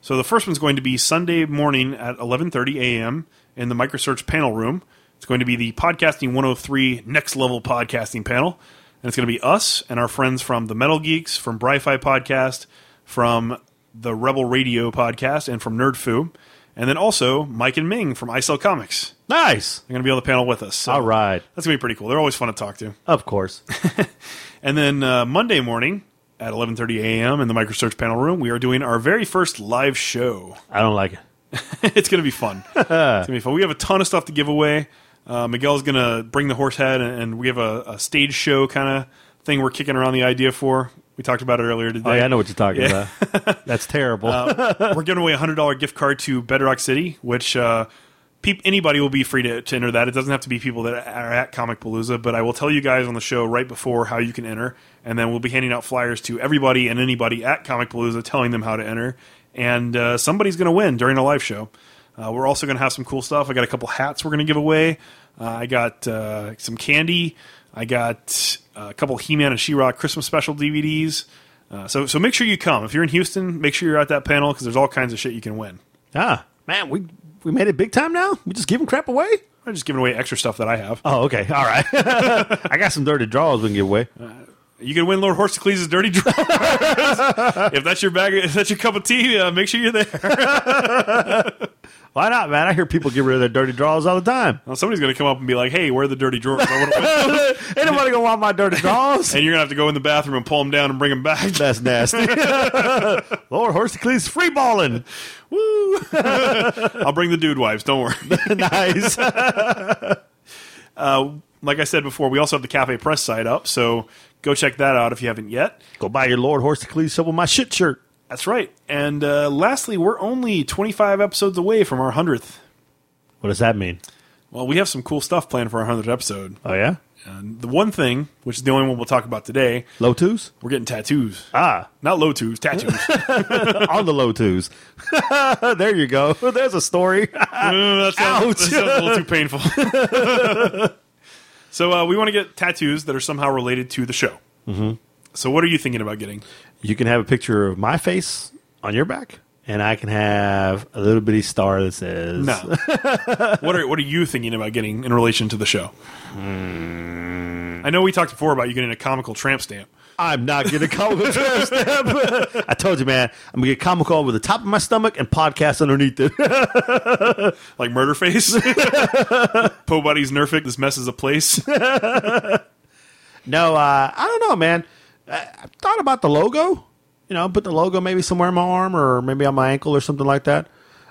So the first one's going to be Sunday morning at 11:30 a.m. in the Microsearch panel room. It's going to be the Podcasting 103 Next Level Podcasting panel, and it's going to be us and our friends from the Metal Geeks, from Bri-Fi Podcast, from the Rebel Radio Podcast, and from Nerd Foo, and then also Mike and Ming from I Comics. Nice. They're going to be on the panel with us. So All right. that's going to be pretty cool. They're always fun to talk to. Of course. And then uh, Monday morning at 11:30 a.m. in the Microsearch panel room, we are doing our very first live show. I don't like it. it's going to be fun. it's going to be fun. We have a ton of stuff to give away. Uh, Miguel's going to bring the horse head, and, and we have a, a stage show kind of thing we're kicking around the idea for. We talked about it earlier today. Oh, yeah, I know what you're talking Yeah. about. That's terrible. we're giving away a hundred dollar gift card to Bedrock City, which uh, peop- anybody will be free to, to enter that. It doesn't have to be people that are at Comic Palooza, but I will tell you guys on the show right before how you can enter, and then we'll be handing out flyers to everybody and anybody at Comic Palooza, telling them how to enter, and uh, somebody's going to win during a live show. Uh, we're also going to have some cool stuff. I got a couple hats we're going to give away. Uh, I got uh, some candy. I got uh, a couple He-Man and She-Ra Christmas special DVDs. Uh, so so make sure you come. If you're in Houston, make sure you're at that panel because there's all kinds of shit you can win. ah, man, we we made it big time now? We just giving crap away? I'm just giving away extra stuff that I have. Oh, okay. All right. I got some dirty draws we can give away. Uh, You can win Lord Horsecles' dirty drawers. if that's your bag, if that's your cup of tea, uh, make sure you're there. Why not, man? I hear people get rid of their dirty draws all the time. Well, somebody's going to come up and be like, "Hey, where are the dirty drawers?" Ain't nobody gonna want my dirty draws. and you're going to have to go in the bathroom and pull them down and bring them back. That's nasty. Lord Horsecles free balling. Woo! I'll bring the Dude Wipes. Don't worry. nice. like I said before, we also have the Cafe Press site up, so go check that out if you haven't yet. Go buy your Lord Horse to Horsecles shovel my shit shirt. That's right. And uh, lastly, we're only 25 episodes away from our 100th. What does that mean? Well, we have some cool stuff planned for our 100th episode. Oh yeah, And the one thing, which is the only one we'll talk about today, low twos. we're getting tattoos. Ah, Not low twos, tattoos. on the low twos. there you go. There's a story. Uh, that, sounds, Ouch. that sounds a little too painful. So uh, we want to get tattoos that are somehow related to the show. Mm-hmm. So what are you thinking about getting? you can have a picture of my face on your back, and I can have a little bitty star that says No. what are What are you thinking about getting in relation to the show? Hmm. I know we talked before about you getting a comical tramp stamp. I'm not getting a comical tramp stamp. I told you, man. I'm gonna get comical over the top of my stomach and podcast underneath it. like murder face. Po Buddy's Nerfic. This mess is a place. no, uh, I don't know, man. I, I thought about the logo. You know, put the logo maybe somewhere on my arm or maybe on my ankle or something like that.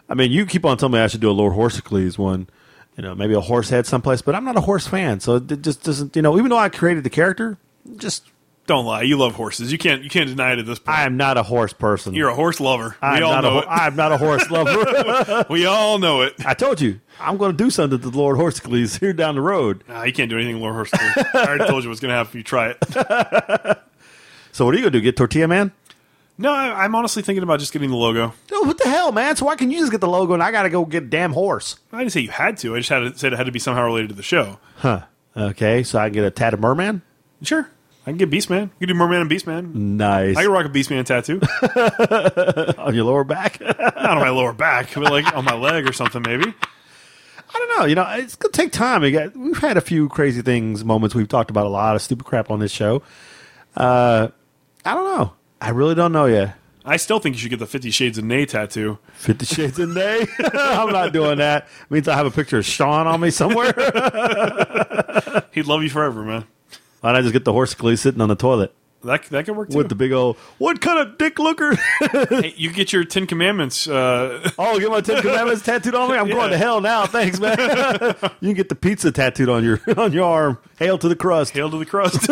I mean, you keep on telling me I should do a Lord Horsecles one. You know, maybe a horse head someplace, but I'm not a horse fan, so it just doesn't. You know, even though I created the character, just Don't lie. You love horses. You can't. You can't deny it at this point. I am not a horse person. You're a horse lover. I'm We all not a know ho- I'm not a horse lover. We all know it. I told you I'm going to do something to the Lord Horsecles here down the road. Nah, you can't do anything, Lord Horse. I already told you what's going to happen if you try it. So what are you going to do? Get tortilla man? No, I, I'm honestly thinking about just getting the logo. No, what the hell, man? So why can you just get the logo and I got to go get a damn horse? I didn't say you had to. I just had to, said it had to be somehow related to the show. Huh? Okay, so I can get a tatted merman. Sure. I can get Beastman. You can do Merman and Beastman. Nice I can rock a Beastman tattoo. on your lower back. Not on my lower back, but like on my leg or something, maybe. I don't know. You know, it's gonna take time. We got, we've had a few crazy things, moments. We've talked about a lot of stupid crap on this show. Uh, I don't know. I really don't know yet. I still think you should get the Fifty Shades of Nay tattoo. Fifty Shades of Nay. I'm not doing that. means I have a picture of Sean on me somewhere. He'd love you forever, man. Why don't I just get the horse clay sitting on the toilet That that could work too. with the big old what kind of dick looker? hey, you get your Ten Commandments. Uh, oh, get my Ten Commandments tattooed on me. I'm going to hell now. Thanks, man. you can get the pizza tattooed on your on your arm. Hail to the crust. hail to the crust.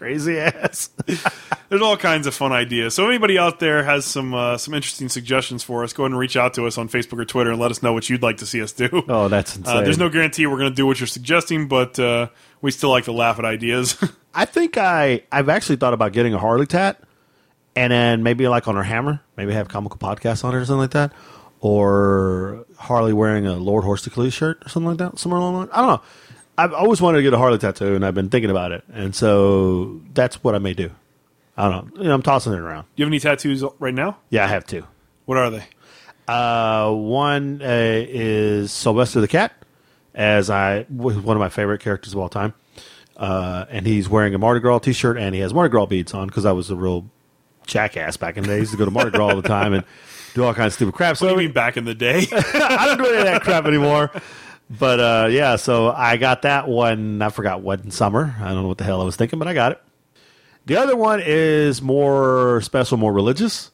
Crazy ass. There's all kinds of fun ideas. So anybody out there has some uh, some interesting suggestions for us, go ahead and reach out to us on Facebook or Twitter and let us know what you'd like to see us do. Oh, that's insane. Uh, there's no guarantee we're going to do what you're suggesting, but uh, we still like to laugh at ideas. I think I I've actually thought about getting a Harley tat, and then maybe like on her hammer, maybe have comical podcast on it or something like that, or Harley wearing a Lord Horsticles shirt or something like that, somewhere along the line. I don't know. I've always wanted to get a Harley tattoo, and I've been thinking about it, and so that's what I may do. I don't know. You know I'm tossing it around. Do you have any tattoos right now? Yeah, I have two. What are they? Uh, one uh, is Sylvester the Cat, as I was one of my favorite characters of all time. Uh, and he's wearing a Mardi Gras T-shirt, and he has Mardi Gras beads on because I was a real jackass back in the day. I used to go to Mardi Gras all the time and do all kinds of stupid crap. So What do you mean back in the day? I don't do any of that crap anymore. But uh, yeah, so I got that one. I forgot what in summer. I don't know what the hell I was thinking, but I got it. The other one is more special, more religious.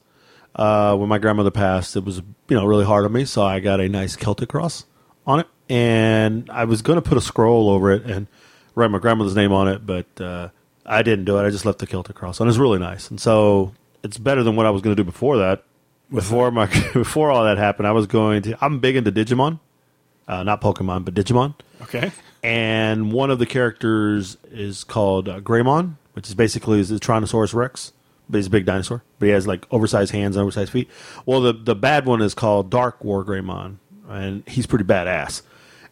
Uh, when my grandmother passed, it was you know really hard on me, so I got a nice Celtic cross on it, and I was going to put a scroll over it and write my grandmother's name on it, but uh, I didn't do it. I just left the Celtic cross on. It's really nice, and so it's better than what I was going to do before that. Before my before all that happened, I was going to. I'm big into Digimon, uh, not Pokemon, but Digimon okay. and one of the characters is called uh, Greymon, which is basically is the Tyrannosaurus Rex, but he's a big dinosaur. But he has like oversized hands and oversized feet. Well, the the bad one is called Dark War Greymon, and he's pretty badass.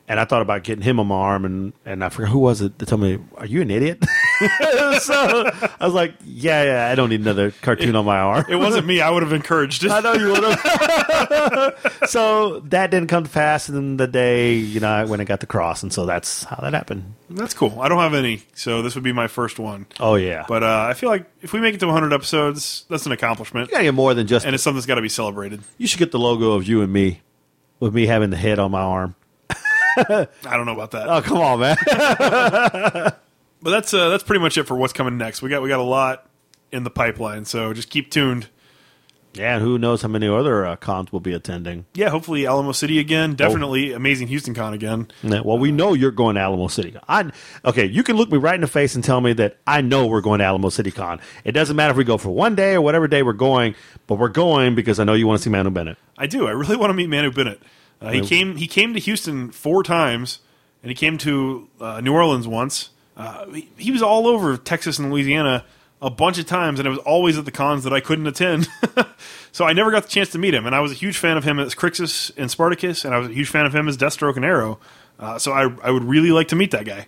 And I thought about getting him on my arm, and, and I forgot who was it to tell me, "Are you an idiot?" so I was like, "Yeah, yeah, I don't need another cartoon on my arm." It wasn't me. I would have encouraged it. I know you would have. so that didn't come to pass, and then the day you know I went and got the cross, and so that's how that happened. That's cool. I don't have any, so this would be my first one. Oh yeah, But uh, I feel like if we make it to 100 episodes, that's an accomplishment, you gotta get more than just. and it's something that's got to be celebrated. you should get the logo of you and me, with me having the head on my arm. I don't know about that, Oh come on, man! but that's uh, that's pretty much it for what's coming next. We got we got a lot in the pipeline, so just keep tuned. yeah, and who knows how many other uh, cons we'll be attending? Yeah, hopefully Alamo City again. Definitely Amazing Houston Con again. Yeah, Well, we know you're going to Alamo City. I okay. You can look me right in the face and tell me that I know we're going to Alamo City Con. It doesn't matter if we go for one day or whatever day we're going, but we're going because I know you want to see Manu Bennett. I do. I really want to meet Manu Bennett. Uh, he came. He came to Houston four times, and he came to uh, New Orleans once. Uh, he, he was all over Texas and Louisiana a bunch of times, and it was always at the cons that I couldn't attend. so I never got the chance to meet him. And I was a huge fan of him as Crixus and Spartacus, and I was a huge fan of him as Deathstroke and Arrow. Uh, so I, I would really like to meet that guy.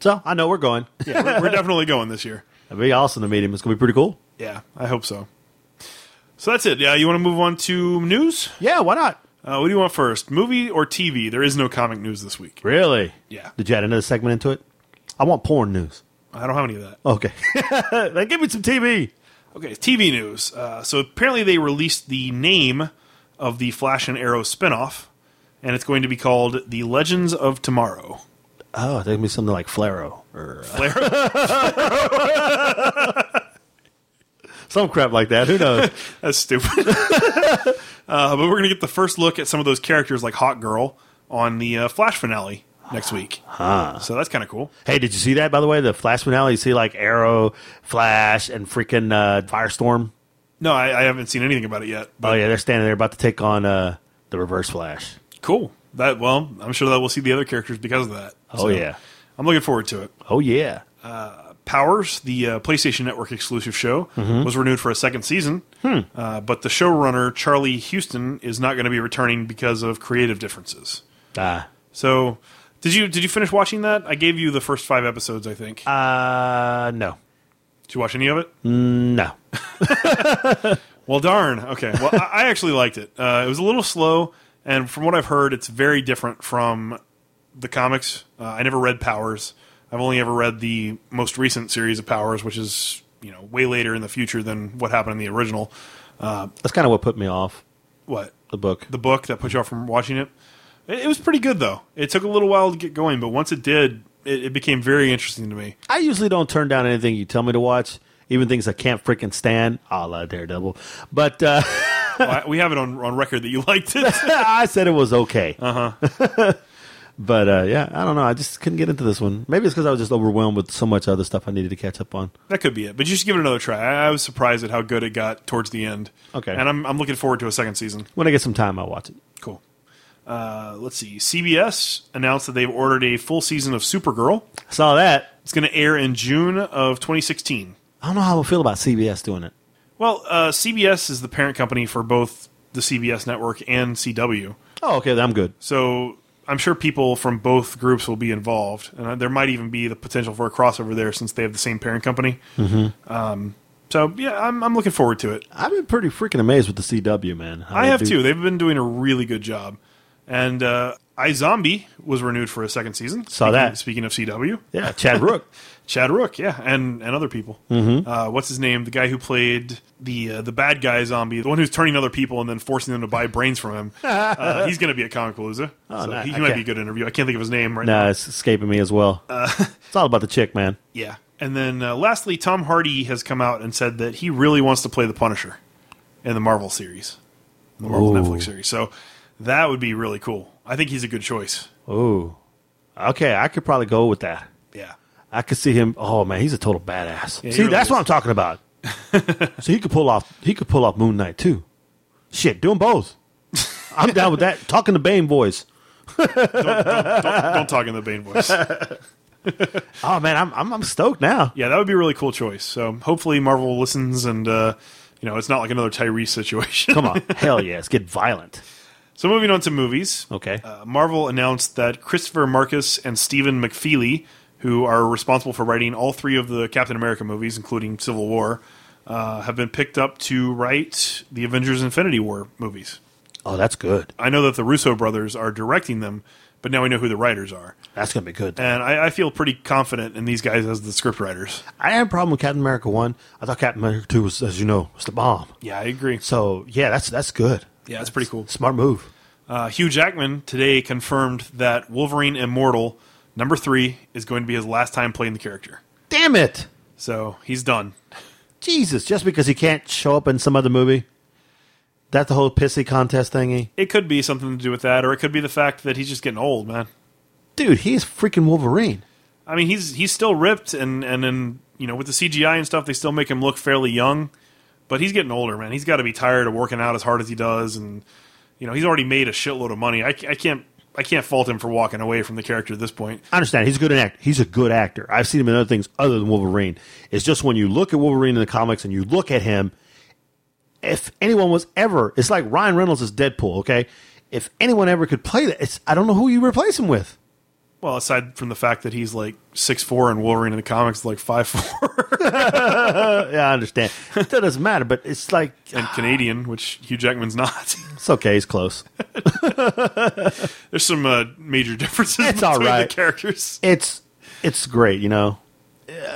So I know we're going. Yeah, we're, we're definitely going this year. It'd be awesome to meet him. It's gonna be pretty cool. Yeah, I hope so. So that's it. Yeah, you want to move on to news? Yeah, why not? Uh, what do you want first, movie or TV? There is no comic news this week. Really? Yeah. Did you add another segment into it? I want porn news. I don't have any of that. Okay. then give me some TV. Okay, TV news. Uh, so apparently they released the name of the Flash and Arrow spinoff, and it's going to be called The Legends of Tomorrow. Oh, there's be something like Flaro or uh, Flair? some crap like that. Who knows? That's stupid. Uh, but we're going to get the first look at some of those characters like Hawk Girl on the uh, Flash finale next week. So that's kind of cool. hey, did you see that by the way? The Flash finale. You see like Arrow, Flash, and freaking uh, Firestorm. No, I, I haven't seen anything about it yet. But Oh yeah, they're standing there about to take on uh, the Reverse Flash. cool. That well, I'm sure that we'll see the other characters because of that. Oh yeah. I'm looking forward to it. Oh yeah. Powers, the uh, PlayStation Network exclusive show, Mm-hmm. was renewed for a second season. Hmm. Uh, but the showrunner, Charlie Huston, is not going to be returning because of creative differences. Ah. So, did you did you finish watching that? I gave you the first five episodes, I think. Uh, no, did you watch any of it? no. Well, darn. Okay. Well, I, I actually liked it. Uh, it was a little slow, and from what I've heard, it's very different from the comics. Uh, I never read Powers. I've only ever read the most recent series of Powers, which is you know way later in the future than what happened in the original. That's kind of what put me off What the book. the book that put you off from watching it? It, it was pretty good though. It took a little while to get going, but once it did, it, it became very interesting to me. I usually don't turn down anything you tell me to watch, even things I can't freaking stand, a la Daredevil. But uh, Well, I- we have it on on record that you liked it. I said it was okay. Uh-huh. But uh, yeah, I don't know. I just couldn't get into this one. Maybe it's because I was just overwhelmed with so much other stuff I needed to catch up on. That could be it. But you should give it another try. I, I was surprised at how good it got towards the end. Okay. And I'm, I'm looking forward to a second season. When I get some time, I'll watch it. Cool. Uh, let's see. CBS announced that they've ordered a full season of Supergirl. Saw that. It's going to air in June of 2016. I don't know how I feel about CBS doing it. Well, uh, CBS is the parent company for both the CBS network and CW. Oh, okay, I'm good. So I'm sure people from both groups will be involved, and there might even be the potential for a crossover there since they have the same parent company. Mm-hmm. Um, so yeah, I'm, I'm looking forward to it. I've been pretty freaking amazed with the CW man. How I have do- too. They've been doing a really good job, and uh, iZombie was renewed for a second season. Saw speaking, that. Speaking of CW, Yeah, Chad Rook. Chad Rook, yeah, and and other people. Mm-hmm. Uh, what's his name? The guy who played the uh, the bad guy zombie, the one who's turning other people and then forcing them to buy brains from him. uh, he's going to be at Comic Palooza. Oh, so he I might be a good interview. I can't think of his name right now. nah, it's escaping me as well. it's all about the chick, man. Yeah. And then uh, lastly, Tom Hardy has come out and said that he really wants to play the Punisher in the Marvel series, the Marvel Ooh. Netflix series. So that would be really cool. I think he's a good choice. Ooh. Okay, I could probably go with that. Yeah. I could see him. Oh man, he's a total badass. he see, really that's is. what I'm talking about. so he could pull off. He could pull off Moon Knight too. Shit, do them both. I'm down with that. Talking to Bane voice. Don't, don't talk in the Bane voice. Oh man, I'm I'm, I'm stoked now. Yeah, that would be a really cool choice. So hopefully Marvel listens and, uh, you know, it's not like another Tyrese situation. Come on, hell yes, get violent. so moving on to movies. Okay. Uh, Marvel announced that Christopher Markus and Stephen McFeely, who are responsible for writing all three of the Captain America movies, including Civil War, uh, have been picked up to write the Avengers Infinity War movies. oh, that's good. I know that the Russo brothers are directing them, but now we know who the writers are. That's gonna be good. And I, I feel pretty confident in these guys as the script writers. I had a problem with Captain America one. I thought Captain America two was, as you know, was the bomb. Yeah, I agree. So yeah, that's that's good. Yeah, that's pretty cool. Smart move. Uh, Hugh Jackman today confirmed that Wolverine Immortal number three is going to be his last time playing the character. Damn it, So he's done. Jesus! Just because he can't show up in some other movie. That the whole pissy contest thingy, It could be something to do with that, or it could be the fact that he's just getting old, man. dude. He's freaking Wolverine. I mean, he's he's still ripped, and and then you know with the CGI and stuff, they still make him look fairly young, but he's getting older, man. He's got to be tired of working out as hard as he does, and you know he's already made a shitload of money. I, I can't I can't fault him for walking away from the character at this point. I understand he's a good actor. He's a good actor. I've seen him in other things other than Wolverine. It's just when you look at Wolverine in the comics and you look at him, if anyone was ever, it's like Ryan Reynolds is Deadpool. Okay, if anyone ever could play that, I don't know who you replace him with. Well, aside from the fact that he's like six four and Wolverine in the comics is like five four Yeah, I understand. that doesn't matter, but it's like and Canadian, which Hugh Jackman's not. it's okay. He's close. There's some uh, major differences It's all between right. the characters. It's it's great, you know.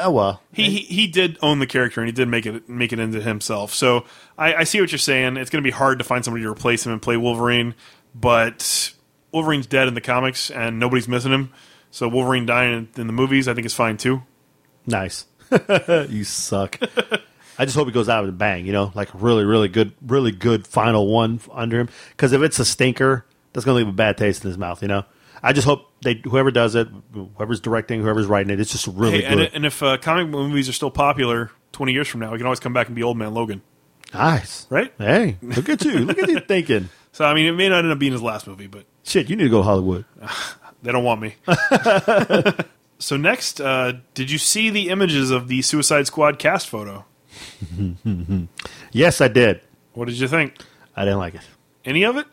Oh well. He, he he did own the character and he did make it make it into himself. So I, I see what you're saying. It's going to be hard to find somebody to replace him and play Wolverine, but Wolverine's dead in the comics and nobody's missing him. So Wolverine dying in, in the movies, I think is fine too. Nice. you suck. I just hope he goes out with a bang, you know, like a really, really good, really good final one under him. Because if it's a stinker, that's going to leave a bad taste in his mouth, you know. I just hope they, whoever does it, whoever's directing, whoever's writing it, it's just really Hey, and, good. and if uh, comic movies are still popular 20 years from now, we can always come back and be Old Man Logan, nice, right? Hey, look at you! Look at you thinking. So I mean, it may not end up being his last movie, but Shit, you need to go to Hollywood. They don't want me. so next, uh, did you see the images of the Suicide Squad cast photo? Yes, I did. What did you think? I didn't like it. Any of it,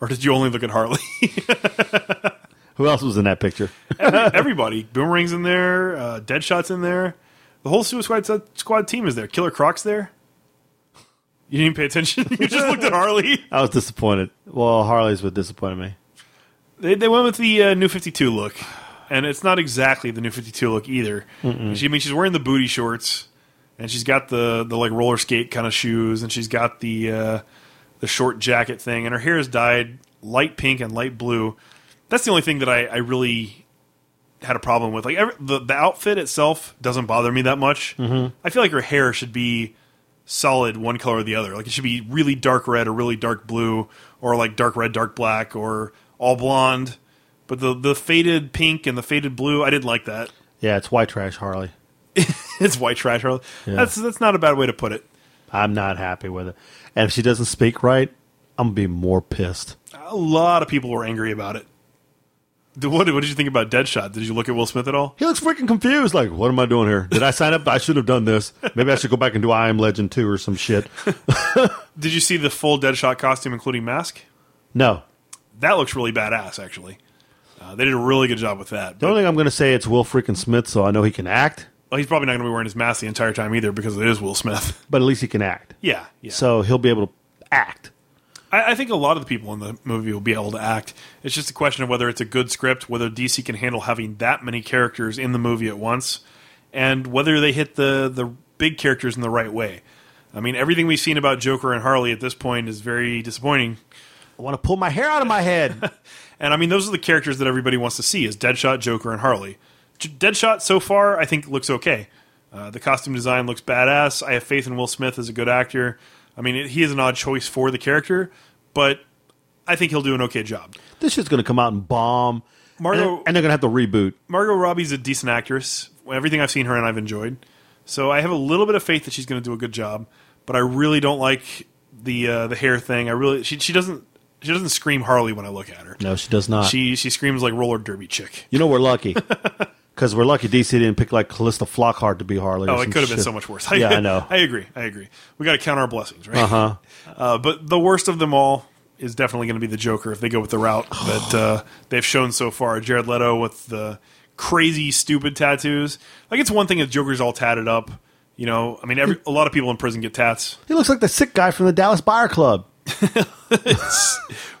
or did you only look at Harley? Who else was in that picture? Everybody, Boomerang's in there, uh, Deadshot's in there, the whole Suicide Squad team is there. Killer Croc's there. You didn't pay attention. you just looked at Harley. I was disappointed. Well, Harley's what disappointed me. They, they went with the uh, new Fifty Two look, and it's not exactly the new Fifty Two look either. She, I mean, she's wearing the booty shorts, and she's got the the like roller skate kind of shoes, and she's got the uh, the short jacket thing, and her hair is dyed light pink and light blue. That's the only thing that I, I really had a problem with. Like every, the the outfit itself doesn't bother me that much. Mm-hmm. I feel like her hair should be solid one color or the other. Like it should be really dark red or really dark blue, or like dark red, dark black, or all blonde. But the the faded pink and the faded blue, I didn't like that. Yeah, it's white trash Harley. It's white trash. Harley. That's that's not a bad way to put it. I'm not happy with it. And if she doesn't speak right, I'm gonna be more pissed. A lot of people were angry about it. What, what did you think about Deadshot? Did you look at Will Smith at all? He looks freaking confused. Like, what am I doing here? Did I sign up? I should have done this. Maybe I should go back and do I Am Legend 2 or some shit. Did you see the full Deadshot costume, including mask? No. That looks really badass, actually. Uh, they did a really good job with that. The only thing I'm going to say it's Will freaking Smith, so I know he can act, Well, he's probably not going to be wearing his mask the entire time either because it is Will Smith. but at least he can act. yeah, yeah. So he'll be able to act. I, I think a lot of the people in the movie will be able to act. It's just a question of whether it's a good script, whether DC can handle having that many characters in the movie at once, and whether they hit the the big characters in the right way. I mean, everything we've seen about Joker and Harley at this point is very disappointing. I want to pull my hair out of my head. And I mean, those are the characters that everybody wants to see: is Deadshot, Joker, and Harley. J- Deadshot so far, I think, looks okay. Uh, the costume design looks badass. I have faith in Will Smith as a good actor. I mean, it, he is an odd choice for the character, but I think he'll do an okay job. this shit's going to come out and bomb. Margot- and, and they're going to have to reboot. Margot Robbie's a decent actress. Everything I've seen her in, I've enjoyed. So I have a little bit of faith that she's going to do a good job. But I really don't like the uh, the hair thing. I really she she doesn't she doesn't scream Harley when I look at her. No, she does not. She she screams like roller derby chick. you know we're lucky. Because we're lucky DC didn't pick like Calista Flockhart to be Harley. Oh, it could have been so much worse. Yeah, I know. I agree. I agree. We got to count our blessings, right? Uh-huh. Uh, but the worst of them all is definitely going to be the Joker if they go with the route that uh, they've shown so far. Jared Leto with the crazy, stupid tattoos. Like it's one thing if Joker's all tatted up. You know, I mean, every, a lot of people in prison get tats. He looks like the sick guy from the Dallas Buyer Club.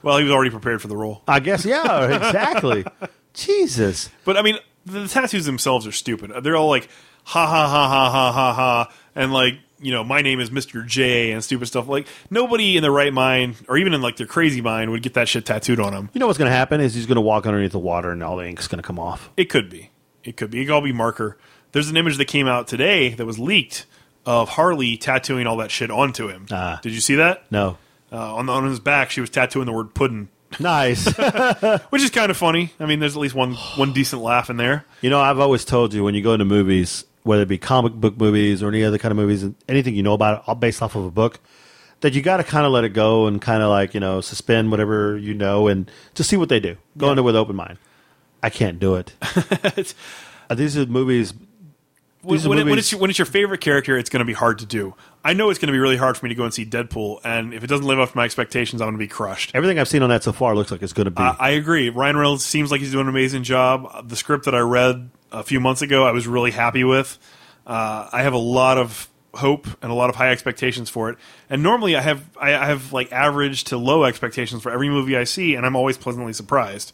Well, he was already prepared for the role. I guess, yeah, exactly. Jesus. But I mean, the tattoos themselves are stupid. They're all like ha ha ha ha ha ha ha, and like you know, my name is Mister J and stupid stuff. Like nobody in their right mind, or even in like their crazy mind, would get that shit tattooed on them. You know what's going to happen is he's going to walk underneath the water and all the ink's going to come off. It could be. It could be. It could all be marker. There's an image that came out today that was leaked of Harley tattooing all that shit onto him. Ah. Did you see that? No. Uh, on, the, on his back, she was tattooing the word puddin', Nice. which is kind of funny. I mean, there's at least one one decent laugh in there. you know, I've always told you when you go into movies, whether it be comic book movies or any other kind of movies, anything you know about it, all based off of a book, that you got to kind of let it go and kind of like, you know, suspend whatever you know and just see what they do. Go into it with open mind. I can't do it. These are movies. When, when, it- when it's your, when it's your favorite character, it's going to be hard to do. I know it's going to be really hard for me to go and see Deadpool, and if it doesn't live up to my expectations, I'm going to be crushed. Everything I've seen on that so far looks like it's going to be. I, I agree. Ryan Reynolds seems like he's doing an amazing job. The script that I read a few months ago, I was really happy with. Uh, I have a lot of hope and a lot of high expectations for it. And normally, I have I I have like average to low expectations for every movie I see, and I'm always pleasantly surprised.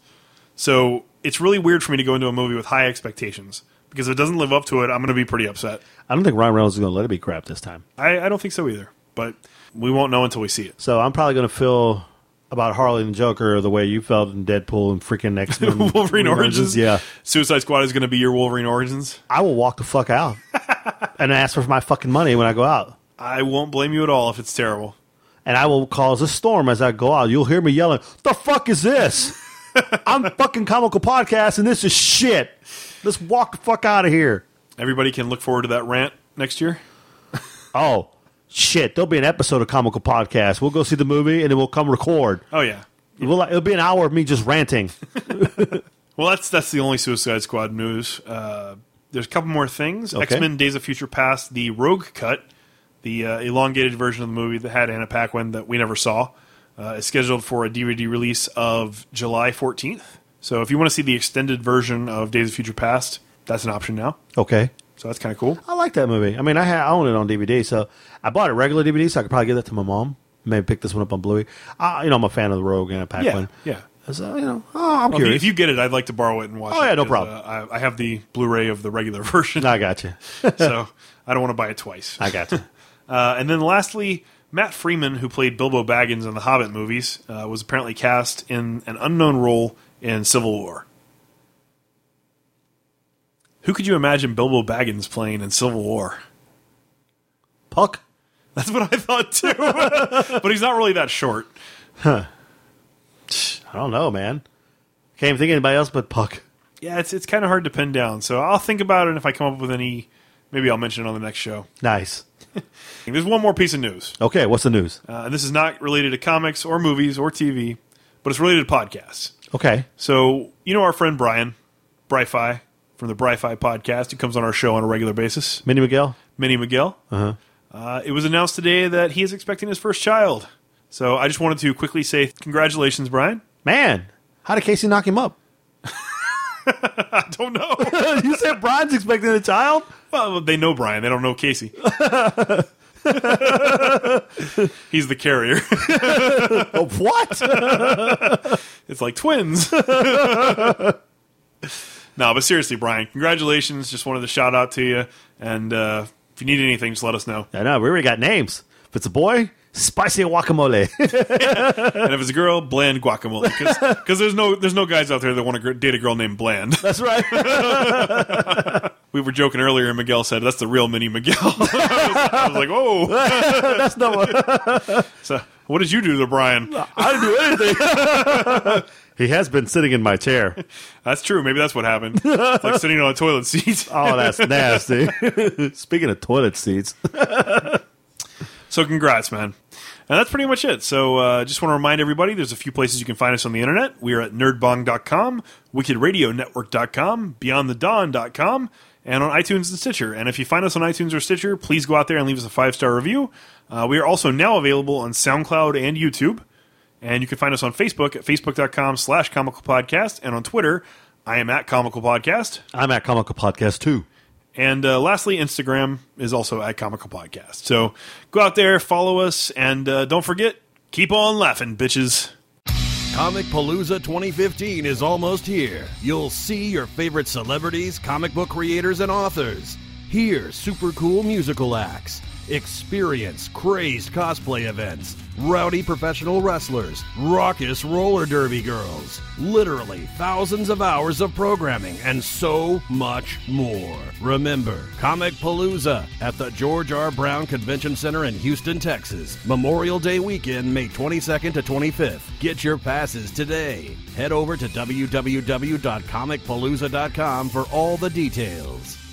So it's really weird for me to go into a movie with high expectations because if it doesn't live up to it, I'm going to be pretty upset. I don't think Ryan Reynolds is going to let it be crap this time. I, I don't think so either, but we won't know until we see it. So I'm probably going to feel about Harley and Joker the way you felt in Deadpool and freaking X Men Wolverine Origins. Yeah, Suicide Squad is going to be your Wolverine Origins. I will walk the fuck out and ask for my fucking money when I go out, I won't blame you at all if it's terrible. and I will cause a storm as I go out. You'll hear me yelling, "The fuck is this? I'm fucking comical podcast, and this is shit. Let's walk the fuck out of here." Everybody can look forward to that rant next year. Oh shit! There'll be an episode of comical podcast. We'll go see the movie, and then we'll come record. Oh yeah. We'll, it'll be an hour of me just ranting. Well, that's that's the only Suicide Squad news. Uh, there's a couple more things. Okay. X Men: Days of Future Past, the Rogue cut, the uh, elongated version of the movie that had Anna Paquin that we never saw, uh, is scheduled for a DVD release of July 14th. So if you want to see the extended version of Days of Future Past, that's an option now. Okay. So that's kind of cool. I like that movie. I mean, I, ha- I own it on DVD, so I bought a regular DVD, so I could probably give that to my mom. Maybe pick this one up on Blu-ray. Uh, you know, I'm a fan of the Rogue and a Pac Yeah, one. yeah. So you know, oh, I'm Well, if, you, curious. if you get it, I'd like to borrow it and watch Oh, yeah, no problem. Uh, I, I have the Blu-ray of the regular version, I got you. so I don't want to buy it twice. I got you. Uh, and then lastly, Matt Freeman, who played Bilbo Baggins in the Hobbit movies, uh, was apparently cast in an unknown role in Civil War. Who could you imagine Bilbo Baggins playing in Civil War? Puck. That's what I thought too. but he's not really that short. Huh. I don't know, man. Can't even think of anybody else but Puck. Yeah, it's it's kind of hard to pin down. So I'll think about it. and If I come up with any, maybe I'll mention it on the next show. Nice. There's one more piece of news, Okay, what's the news? uh, and this is not related to comics or movies or TV, but it's related to podcasts. Okay. So you know our friend Brian Bryfi from the Bryfi podcast, who comes on our show on a regular basis, Minnie Miguel? Minnie Miguel. Uh-huh. it was announced today that he is expecting his first child. So I just wanted to quickly say congratulations, Brian. Man, how did Casey knock him up? I don't know. you said Brian's expecting a child? well, they know Brian. They don't know Casey. He's the carrier. Oh, what? It's like twins. no, but seriously, Brian, congratulations. Just wanted to shout out to you. And uh, if you need anything, just let us know. I know, we already got names. If it's a boy, spicy guacamole. And if it's a girl, bland guacamole. Because there's no there's no guys out there that want to date a girl named Bland. That's right. We were joking earlier, and Miguel said that's the real Mini Miguel. I, was, I was like, oh. That's not what So, what did you do to Brian? I didn't do anything. he has been sitting in my chair. That's true. Maybe that's what happened. It's like sitting on a toilet seat. Oh, that's nasty. Speaking of toilet seats, So congrats, man. And that's pretty much it. So uh, just want to remind everybody there's a few places you can find us on the internet. We are at nerdbong.com, wickedradionetwork.com, beyondthedawn.com, and on iTunes and Stitcher. And if you find us on iTunes or Stitcher, please go out there and leave us a five star review. Uh, we are also now available on SoundCloud and YouTube. And you can find us on Facebook at facebook.com slash comical podcast. And on Twitter, I am at comical podcast. I'm at Comical Podcast too. And uh, lastly, Instagram is also at Comical Podcast. So go out there, follow us, and uh, don't forget, keep on laughing, bitches. Comic Palooza 2015 is almost here. You'll see your favorite celebrities, comic book creators, and authors. Hear super cool musical acts. Experience crazed cosplay events, rowdy professional wrestlers, raucous roller derby girls, literally thousands of hours of programming, and so much more. Remember, Comic Palooza at the George R. Brown Convention Center in Houston, Texas. Memorial Day weekend, May 22nd to 25th. Get your passes today. Head over to www.comicpalooza.com for all the details.